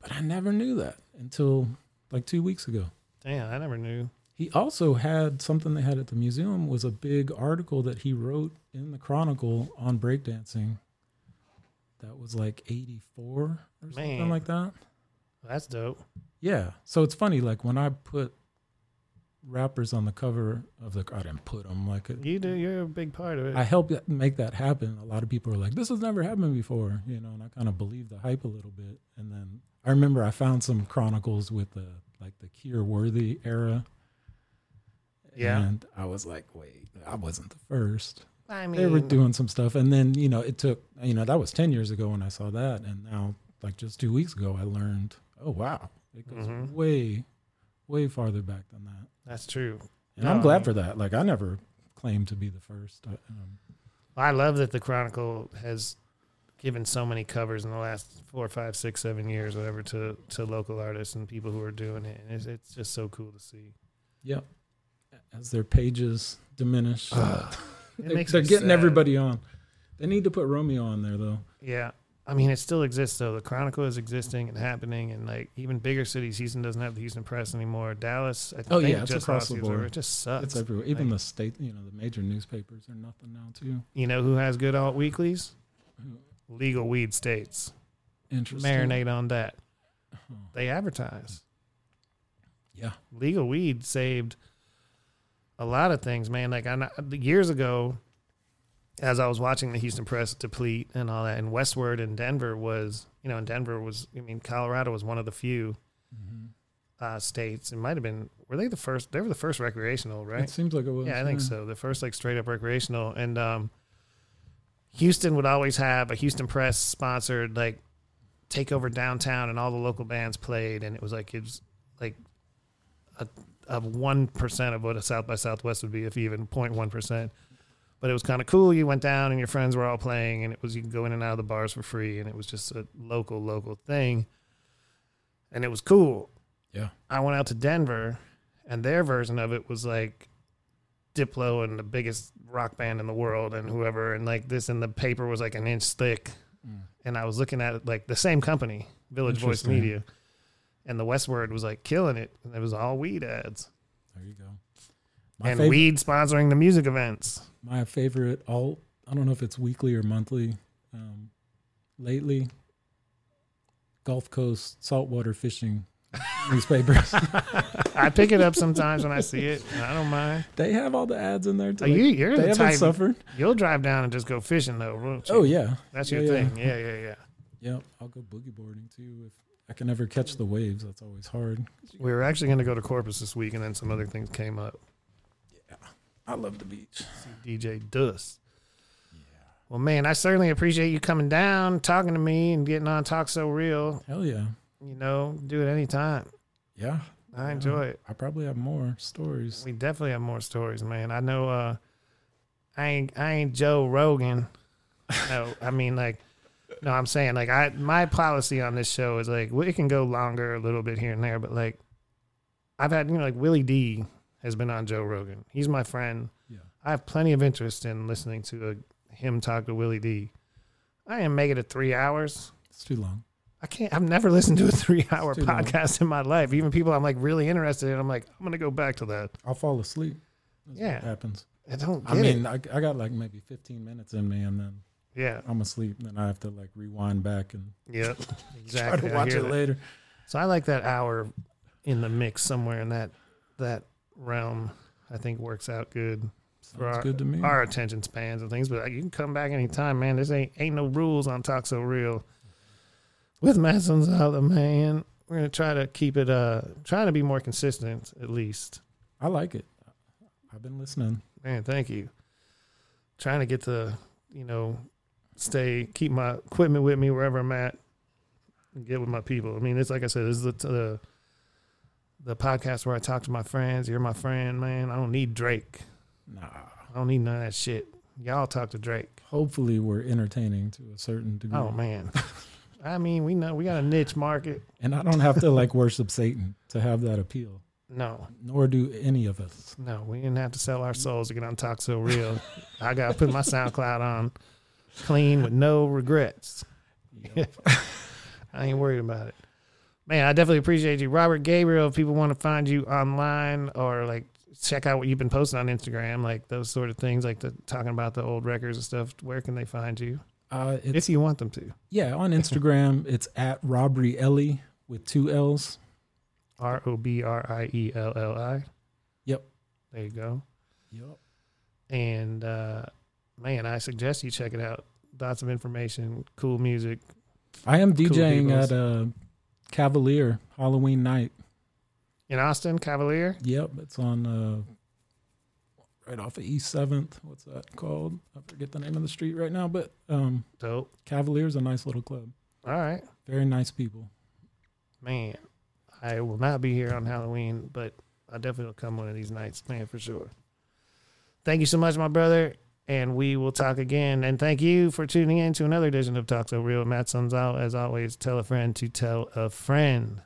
but I never knew that until like two weeks ago. Damn, I never knew. He also had something they had at the museum was a big article that he wrote in the Chronicle on breakdancing. That was like 84 or something like that. That's dope. Yeah. So it's funny, like when I put rappers on the cover of the, I didn't put them like it, You do. You're a big part of it. I helped make that happen. A lot of people are like, "This has never happened before," you know, and I kind of believe the hype a little bit. And then I remember I found some chronicles with the like the Keir Worthy era. Yeah. and I was like, "Wait, I wasn't the first. I mean, They were doing some stuff." And then you know, it took you know that was ten years ago when I saw that, and now like just two weeks ago, I learned, "Oh wow, it goes Mhm. way, way farther back than that." that's true. And No, I'm I glad mean- for that. Like I never claimed to be the first. I, um, I love that the Chronicle has given so many covers in the last four, five, six, seven years, whatever, to to local artists and people who are doing it. And it's, it's just so cool to see. Yep. As their pages diminish, Ugh. It they, makes they're getting sad. everybody on. They need to put Romeo on there though. Yeah, I mean, it still exists though. The Chronicle is existing and happening, and like even bigger cities. Houston doesn't have the Houston Press anymore. Dallas, I Oh, think yeah, it's just across lost the Observer. board. It just sucks. It's everywhere. Even Like- the state, you know, the major newspapers are nothing now too. You know who has good alt weeklies? Legal Weed States. Interesting. Marinate on that. Huh. They advertise. Yeah. Legal weed saved a lot of things, man. Like I years ago, as I was watching the Houston Press deplete and all that, and Westword in Denver was, you know, in Denver was, I mean, Colorado was one of the few Mhm. uh, states. It might have been, were they the first? They were the first recreational, right? It seems like it was. Yeah, I think so. The first like straight up recreational, and um, Houston would always have a Houston Press sponsored like take over downtown, and all the local bands played, and it was like it was like a of one percent of what a South by Southwest would be, if even 0.1 percent. But it was kind of cool. You went down, and your friends were all playing, and it was you could go in and out of the bars for free, and it was just a local local thing, and it was cool. Yeah. I went out to Denver, and their version of it was like Diplo and the biggest rock band in the world and whoever and like this and the paper was like an inch thick Mm. and I was looking at it like the same company, Village Voice Media. And the Westword was like killing it. And it was all weed ads. There you go. My and favorite, weed sponsoring the music events. my favorite alt. I don't know if it's weekly or monthly. Um, lately, Gulf Coast saltwater fishing newspapers. I pick it up sometimes when I see it. I don't mind. they have all the ads in there. To Oh, you, you're they the type. suffered. You'll drive down and just go fishing though? Oh yeah, That's Yeah, your yeah. thing. Yeah, yeah, yeah. Yep, I'll go boogie boarding too. If I can never catch the waves, that's always hard. We were actually going to go to Corpus this week, and then some other things came up. Yeah, I love the beach. See DJ Dust. Yeah. Well, man, I certainly appreciate you coming down, talking to me, and getting on Talk So Real. Hell yeah, You know, do it anytime. yeah. I enjoy it. I probably have more stories. We definitely have more stories, man. I know. uh I ain't. I ain't Joe Rogan. No, I mean like. No, I'm saying like I. My policy on this show is like it can go longer a little bit here and there, but like, I've had you know like Willie D has been on Joe Rogan. He's my friend. Yeah, I have plenty of interest in listening to a, him talk to Willie D. I didn't make it to three hours. it's too long. I can't. I've never listened to a three-hour too long. podcast in my life. Even people I'm like really interested in. I'm like, I'm gonna go back to that. I'll fall asleep. That's Yeah. happens. I don't get I mean. I, I got like maybe 15 minutes in me, and then Yeah. I'm asleep. And then I have to like rewind back and try Exactly. to watch it that. later. So I like that hour in the mix somewhere in that that realm. I think works out good for Sounds our, good to me. our attention spans and things. But you can come back anytime, man. There's ain't ain't no rules on Talk So Real with Matt Sonzala, man. We're gonna try to keep it uh trying to be more consistent at least. I like it. I've been listening. Man, thank you. Trying to get to, you know, stay keep my equipment with me wherever I'm at and get with my people. I mean, it's like I said, this is the the, the podcast where I talk to my friends. You're my friend, man. I don't need Drake. Nah. I don't need none of that shit. Y'all talk to Drake. Hopefully, we're entertaining to a certain degree. Oh man. I mean, we know we got a niche market. And I don't have to like worship Satan to have that appeal. No, Nor do any of us. no, we didn't have to sell our souls to get on Talk So Real. I got to put my SoundCloud on clean with no regrets. I ain't worried about it. Man, I definitely appreciate you. Robert Gabriel, if people want to find you online or like check out what you've been posting on Instagram, like those sort of things, like the talking about the old records and stuff, where can they find you? Uh, it's, If you want them to. yeah, on Instagram, it's at Robrielli with two L's. R O B R I E L L I. Yep. There you go. Yep. And uh man, I suggest you check it out. Lots of information, cool music. I am DJing peoples. at uh, Cavalier Halloween night. In Austin, Cavalier. Yep, it's on uh, right off of East Seventh. What's that called? I forget the name of the street right now, but um, Dope. Cavalier's a nice little club. All right. Very nice people. Man, I will not be here on Halloween, but I definitely will come one of these nights, man, for sure. Thank you so much, my brother, and we will talk again. And thank you for tuning in to another edition of Talk So Real. Matt Sonzala, as always, tell a friend to tell a friend.